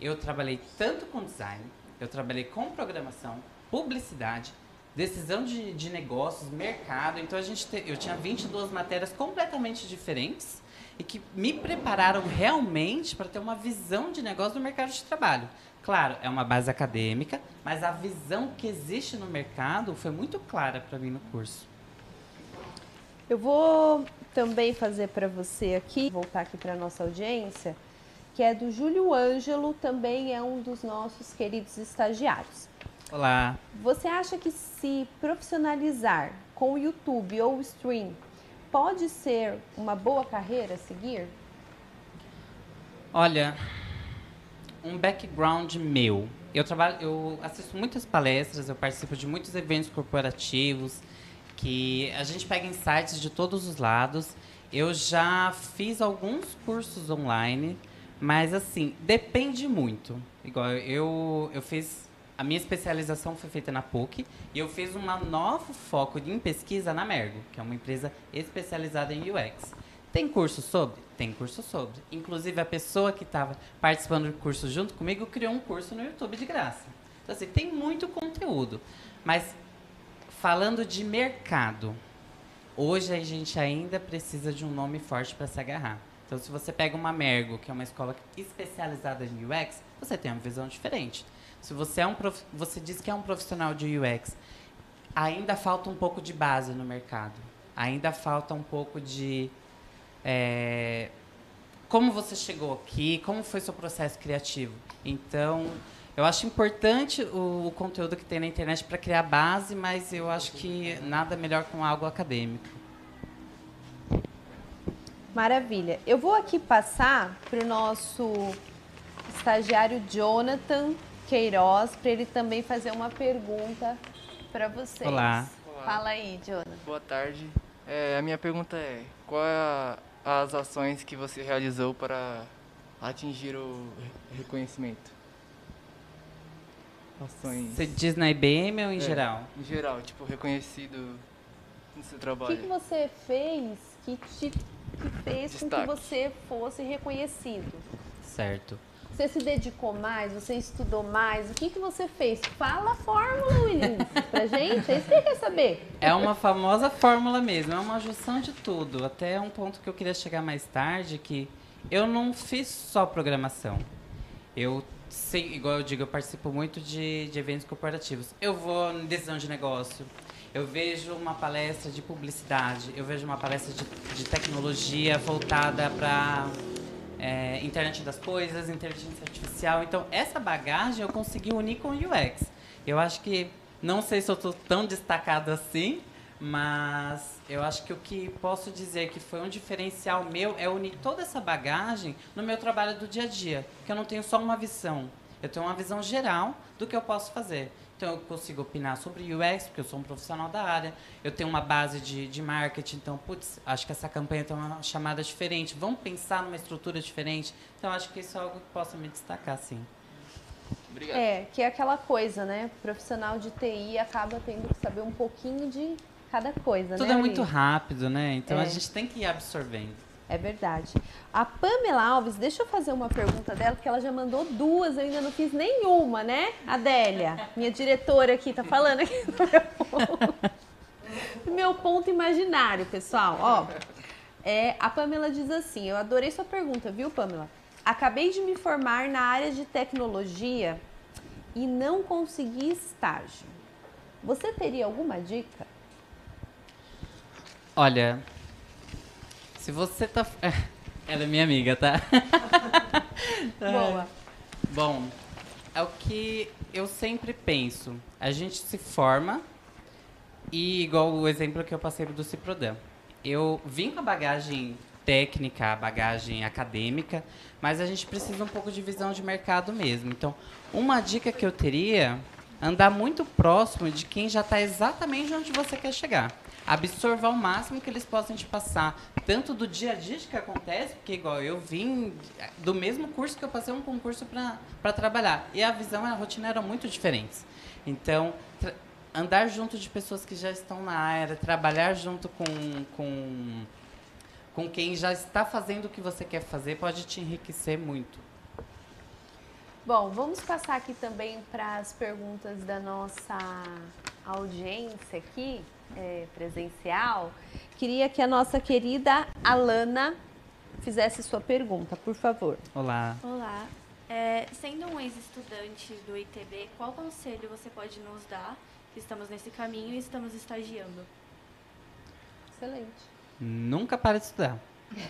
Eu trabalhei tanto com design, eu trabalhei com programação, publicidade, decisão de, de negócios, mercado. Então a gente te- eu tinha 22 matérias completamente diferentes e que me prepararam realmente para ter uma visão de negócio do mercado de trabalho. Claro, é uma base acadêmica, mas a visão que existe no mercado foi muito clara para mim no curso. Eu vou também fazer para você aqui, voltar aqui para nossa audiência, que é do Júlio Ângelo, também é um dos nossos queridos estagiários. Olá. Você acha que se profissionalizar com o YouTube ou o stream pode ser uma boa carreira a seguir? Olha, um background meu. Eu trabalho, eu assisto muitas palestras, eu participo de muitos eventos corporativos que a gente pega insights de todos os lados. Eu já fiz alguns cursos online, mas assim, depende muito. Igual eu eu fiz a minha especialização foi feita na PUC e eu fiz um novo foco em pesquisa na Mergo, que é uma empresa especializada em UX. Tem curso sobre? Tem curso sobre. Inclusive, a pessoa que estava participando do curso junto comigo criou um curso no YouTube de graça. Então, assim, tem muito conteúdo. Mas, falando de mercado, hoje a gente ainda precisa de um nome forte para se agarrar. Então, se você pega uma Mergo, que é uma escola especializada em UX, você tem uma visão diferente. Se você é um prof... você diz que é um profissional de UX, ainda falta um pouco de base no mercado. Ainda falta um pouco de é... como você chegou aqui, como foi seu processo criativo. Então, eu acho importante o, o conteúdo que tem na internet para criar base, mas eu acho que nada melhor com algo acadêmico. Maravilha. Eu vou aqui passar para o nosso estagiário Jonathan Queiroz para ele também fazer uma pergunta para vocês. Olá. Olá. Fala aí, Jonathan. Boa tarde. É, a minha pergunta é: qual é a, as ações que você realizou para atingir o re- reconhecimento? Ações. Você diz na IBM ou em É, geral? Em geral, tipo, reconhecido no seu O trabalho. que, que você fez que te que fez com que Destaque. você fosse reconhecido? Certo. Você se dedicou mais? Você estudou mais? O que, que você fez? Fala a fórmula, William, pra gente. É isso que eu quero saber. É uma famosa fórmula mesmo, é uma junção de tudo. Até um ponto que eu queria chegar mais tarde, que eu não fiz só programação. Eu sei, igual eu digo, eu participo muito de, de eventos corporativos. Eu vou em decisão de negócio, eu vejo uma palestra de publicidade, eu vejo uma palestra de, de tecnologia voltada para é, internet das coisas, inteligência artificial. Então, essa bagagem eu consegui unir com o UX. Eu acho que, não sei se eu estou tão destacado assim, mas eu acho que o que posso dizer que foi um diferencial meu é unir toda essa bagagem no meu trabalho do dia a dia. Que eu não tenho só uma visão, eu tenho uma visão geral do que eu posso fazer. Então, eu consigo opinar sobre UX, porque eu sou um profissional da área. Eu tenho uma base de, de marketing, então, putz, acho que essa campanha tem uma chamada diferente. Vamos pensar numa estrutura diferente. Então, acho que isso é algo que possa me destacar, sim. Obrigado. É, que é aquela coisa, né? O profissional de TI acaba tendo que saber um pouquinho de cada coisa, Tudo né? é muito rápido, né? Então, a É. gente tem que ir absorvendo. É verdade. A Pamela Alves, deixa eu fazer uma pergunta dela, porque ela já mandou duas, eu ainda não fiz nenhuma, né? Adélia, minha diretora aqui, tá falando aqui do meu ponto, meu ponto imaginário, pessoal. Ó, é, a Pamela diz assim: Eu adorei sua pergunta, viu, Pamela? Acabei de me formar na área de tecnologia e não consegui estágio. Você teria alguma dica? Olha, se você tá. Ela é minha amiga, tá? Boa. Bom, é o que eu sempre penso. A gente se forma e, igual o exemplo que eu passei do Ciprodam, eu vim com a bagagem técnica, a bagagem acadêmica, mas a gente precisa um pouco de visão de mercado mesmo. Então, uma dica que eu teria andar muito próximo de quem já está exatamente onde você quer chegar. Absorva ao máximo que eles possam te passar, tanto do dia a dia de que acontece, porque igual eu vim do mesmo curso que eu passei um concurso para trabalhar. E a visão e a rotina eram muito diferentes. Então, andar junto de pessoas que já estão na área, trabalhar junto com, com, com quem já está fazendo o que você quer fazer, pode te enriquecer muito. Bom, vamos passar aqui também para as perguntas da nossa audiência aqui, é, presencial. Queria que a nossa querida Alana fizesse sua pergunta, por favor. Olá. Olá. É, sendo um ex-estudante do ITB, qual conselho você pode nos dar? que Estamos nesse caminho e estamos estagiando. Excelente. Nunca para de estudar.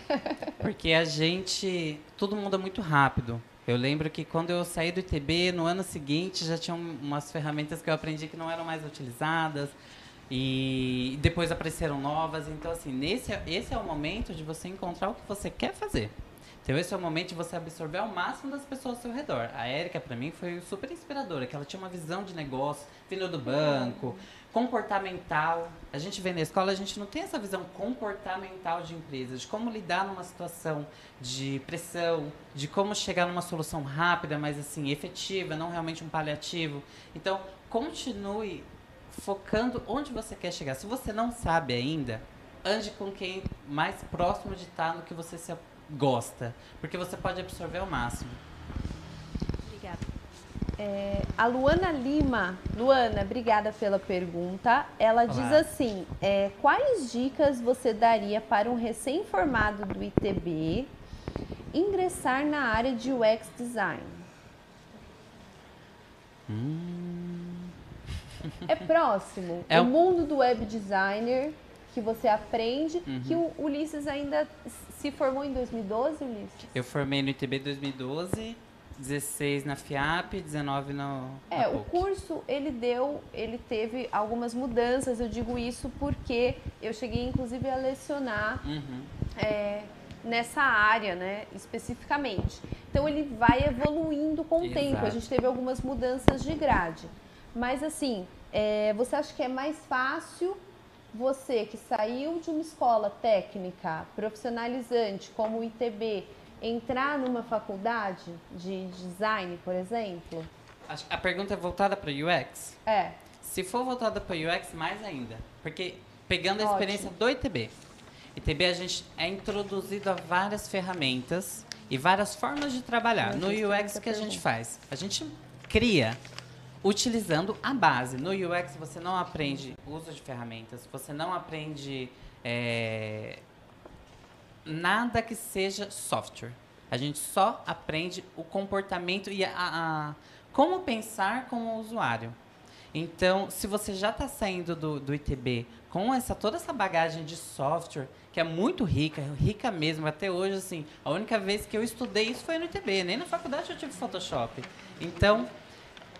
Porque a gente. Tudo muda muito rápido. Eu lembro que quando eu saí do ITB, no ano seguinte já tinham umas ferramentas que eu aprendi que não eram mais utilizadas. E depois apareceram novas. Então, assim, nesse, esse é o momento de você encontrar o que você quer fazer. Então esse é o momento de você absorver ao máximo das pessoas ao seu redor. A Érica, para mim, foi super inspiradora, que ela tinha uma visão de negócio, vindo do banco, comportamental. A gente vê na escola, a gente não tem essa visão comportamental de empresa, de como lidar numa situação de pressão, de como chegar numa solução rápida, mas assim, efetiva, não realmente um paliativo. Então, continue focando onde você quer chegar. Se você não sabe ainda, ande com quem mais próximo de estar no que você se gosta, porque você pode absorver ao máximo. Obrigada. É, a Luana Lima, Luana, obrigada pela pergunta. Ela Olá. diz assim: é, quais dicas você daria para um recém-formado do ITB ingressar na área de UX design? É próximo. É o mundo do web designer que você aprende, Uhum. que o Ulisses ainda se formou em 2012, Ulisses? Eu formei no ITB 2012, 16 na FIAP, 19 no É, o curso ele deu, ele teve algumas mudanças. Eu digo isso porque eu cheguei inclusive a lecionar Uhum. é, nessa área, né, especificamente. Então ele vai evoluindo com o tempo. A Exato. gente teve algumas mudanças de grade. Mas assim, é, você acha que é mais fácil você que saiu de uma escola técnica profissionalizante como o ITB entrar numa faculdade de design, por exemplo? A pergunta é voltada para UX? É. Se for voltada para UX, mais ainda. Porque pegando a Ótimo. experiência do ITB. ITB a gente é introduzido a várias ferramentas e várias formas de trabalhar. No UX, o que a gente faz? A gente cria utilizando a base. No UX, você não aprende uso de ferramentas, você não aprende é, nada que seja software. A gente só aprende o comportamento e a, a- como pensar como usuário. Então, se você já está saindo do, do ITB com essa, toda essa bagagem de software, que é muito rica, rica mesmo, até hoje, assim, a única vez que eu estudei isso foi no ITB, nem na faculdade eu tive Photoshop. Então,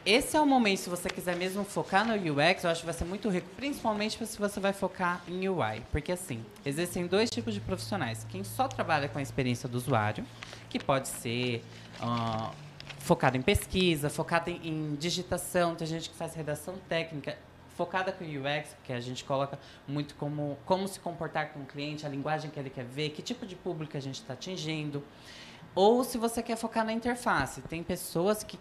esse é o momento, se você quiser mesmo focar no UX, eu acho que vai ser muito rico, principalmente se você vai focar em UI. Porque, assim, existem dois tipos de profissionais. Quem só trabalha com a experiência do usuário, que pode ser ah, focado em pesquisa, focado em, em digitação, tem gente que faz redação técnica, focada com UX, que a gente coloca muito como, como se comportar com o cliente, a linguagem que ele quer ver, que tipo de público a gente está atingindo. Ou se você quer focar na interface, tem pessoas que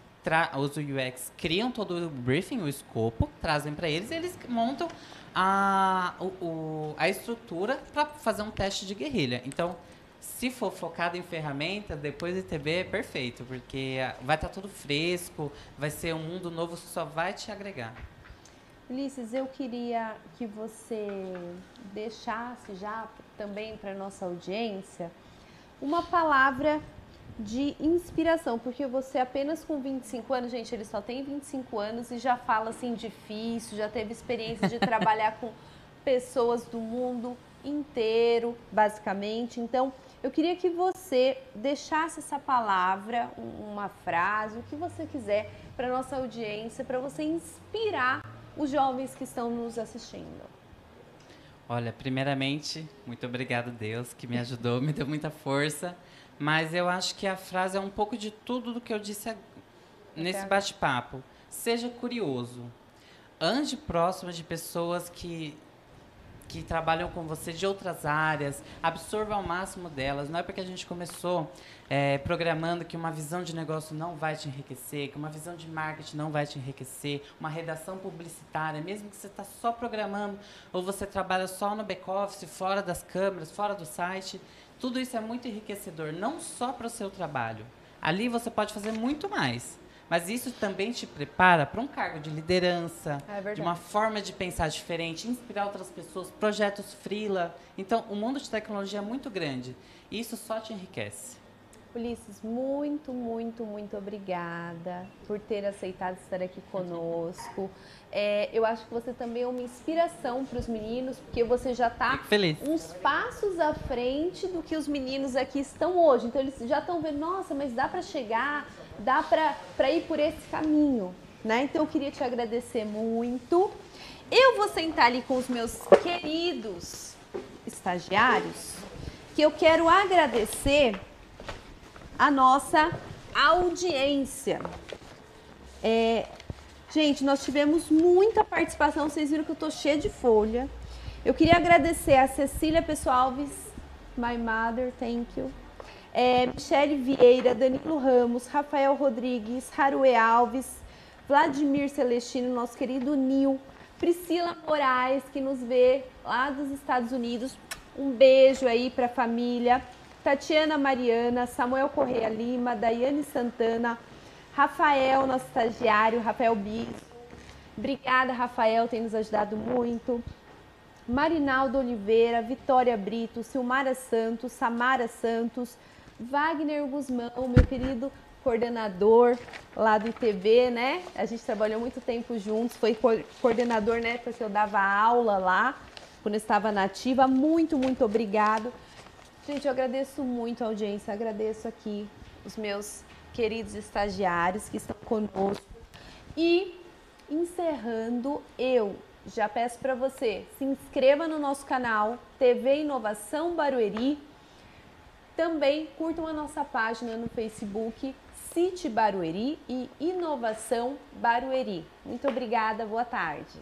os UX criam todo o briefing, o escopo, trazem para eles e eles montam a, o, o- a estrutura para fazer um teste de guerrilha. Então, se for focado em ferramenta, depois do ITB é perfeito, porque ah, vai estar tudo fresco, vai ser um mundo novo que só vai te agregar. Ulisses, eu queria que você deixasse já também para nossa audiência uma palavra de inspiração, porque você apenas com 25 anos, gente, ele só tem 25 anos e já fala assim difícil, já teve experiência de trabalhar com pessoas do mundo inteiro, basicamente. Então, eu queria que você deixasse essa palavra, um- uma frase, o que você quiser para nossa audiência, para você inspirar os jovens que estão nos assistindo. Olha, primeiramente, muito obrigado, Deus, que me ajudou, me deu muita força. Mas eu acho que a frase é um pouco de tudo do que eu disse nesse bate-papo. Seja curioso. Ande próximo de pessoas que, que trabalham com você de outras áreas. Absorva ao máximo delas. Não é porque a gente começou é, programando que uma visão de negócio não vai te enriquecer, que uma visão de marketing não vai te enriquecer, uma redação publicitária, mesmo que você está só programando ou você trabalha só no back-office, fora das câmeras, fora do site, tudo isso é muito enriquecedor, não só para o seu trabalho. Ali você pode fazer muito mais. Mas isso também te prepara para um cargo de liderança, É de uma forma de pensar diferente, inspirar outras pessoas, projetos freela. Então, o mundo de tecnologia é muito grande. E isso só te enriquece. Ulisses, muito, muito, muito obrigada por ter aceitado estar aqui conosco. É, eu acho que você também é uma inspiração para os meninos, porque você já está uns passos à frente do que os meninos aqui estão hoje. Então eles já estão vendo, nossa, mas dá para chegar, dá para ir por esse caminho, né? Então eu queria te agradecer muito. Eu vou sentar ali com os meus queridos estagiários, que eu quero agradecer a nossa audiência. É, gente, nós tivemos muita participação, vocês viram que eu tô cheia de folha. Eu queria agradecer a Cecília Pessoalves, my mother, thank you. É, Michele Vieira, Danilo Ramos, Rafael Rodrigues, Haruê Alves, Vladimir Celestino, nosso querido Nil, Priscila Moraes, que nos vê lá dos Estados Unidos. Um beijo aí para a família. Tatiana Mariana, Samuel Correia Lima, Daiane Santana, Rafael, nosso estagiário, Rafael Bispo. Obrigada, Rafael, tem nos ajudado muito. Marinaldo Oliveira, Vitória Brito, Silmara Santos, Samara Santos, Wagner Guzmão, meu querido coordenador lá do ITV, né? A gente trabalhou muito tempo juntos, foi coordenador, né, porque eu dava aula lá, quando eu estava nativa. Muito, muito obrigado. Gente, eu agradeço muito a audiência, agradeço aqui os meus queridos estagiários que estão conosco. E encerrando, eu já peço para você, se inscreva no nosso canal TV Inovação Barueri. Também curtam a nossa página no Facebook City Barueri e Inovação Barueri. Muito obrigada, boa tarde.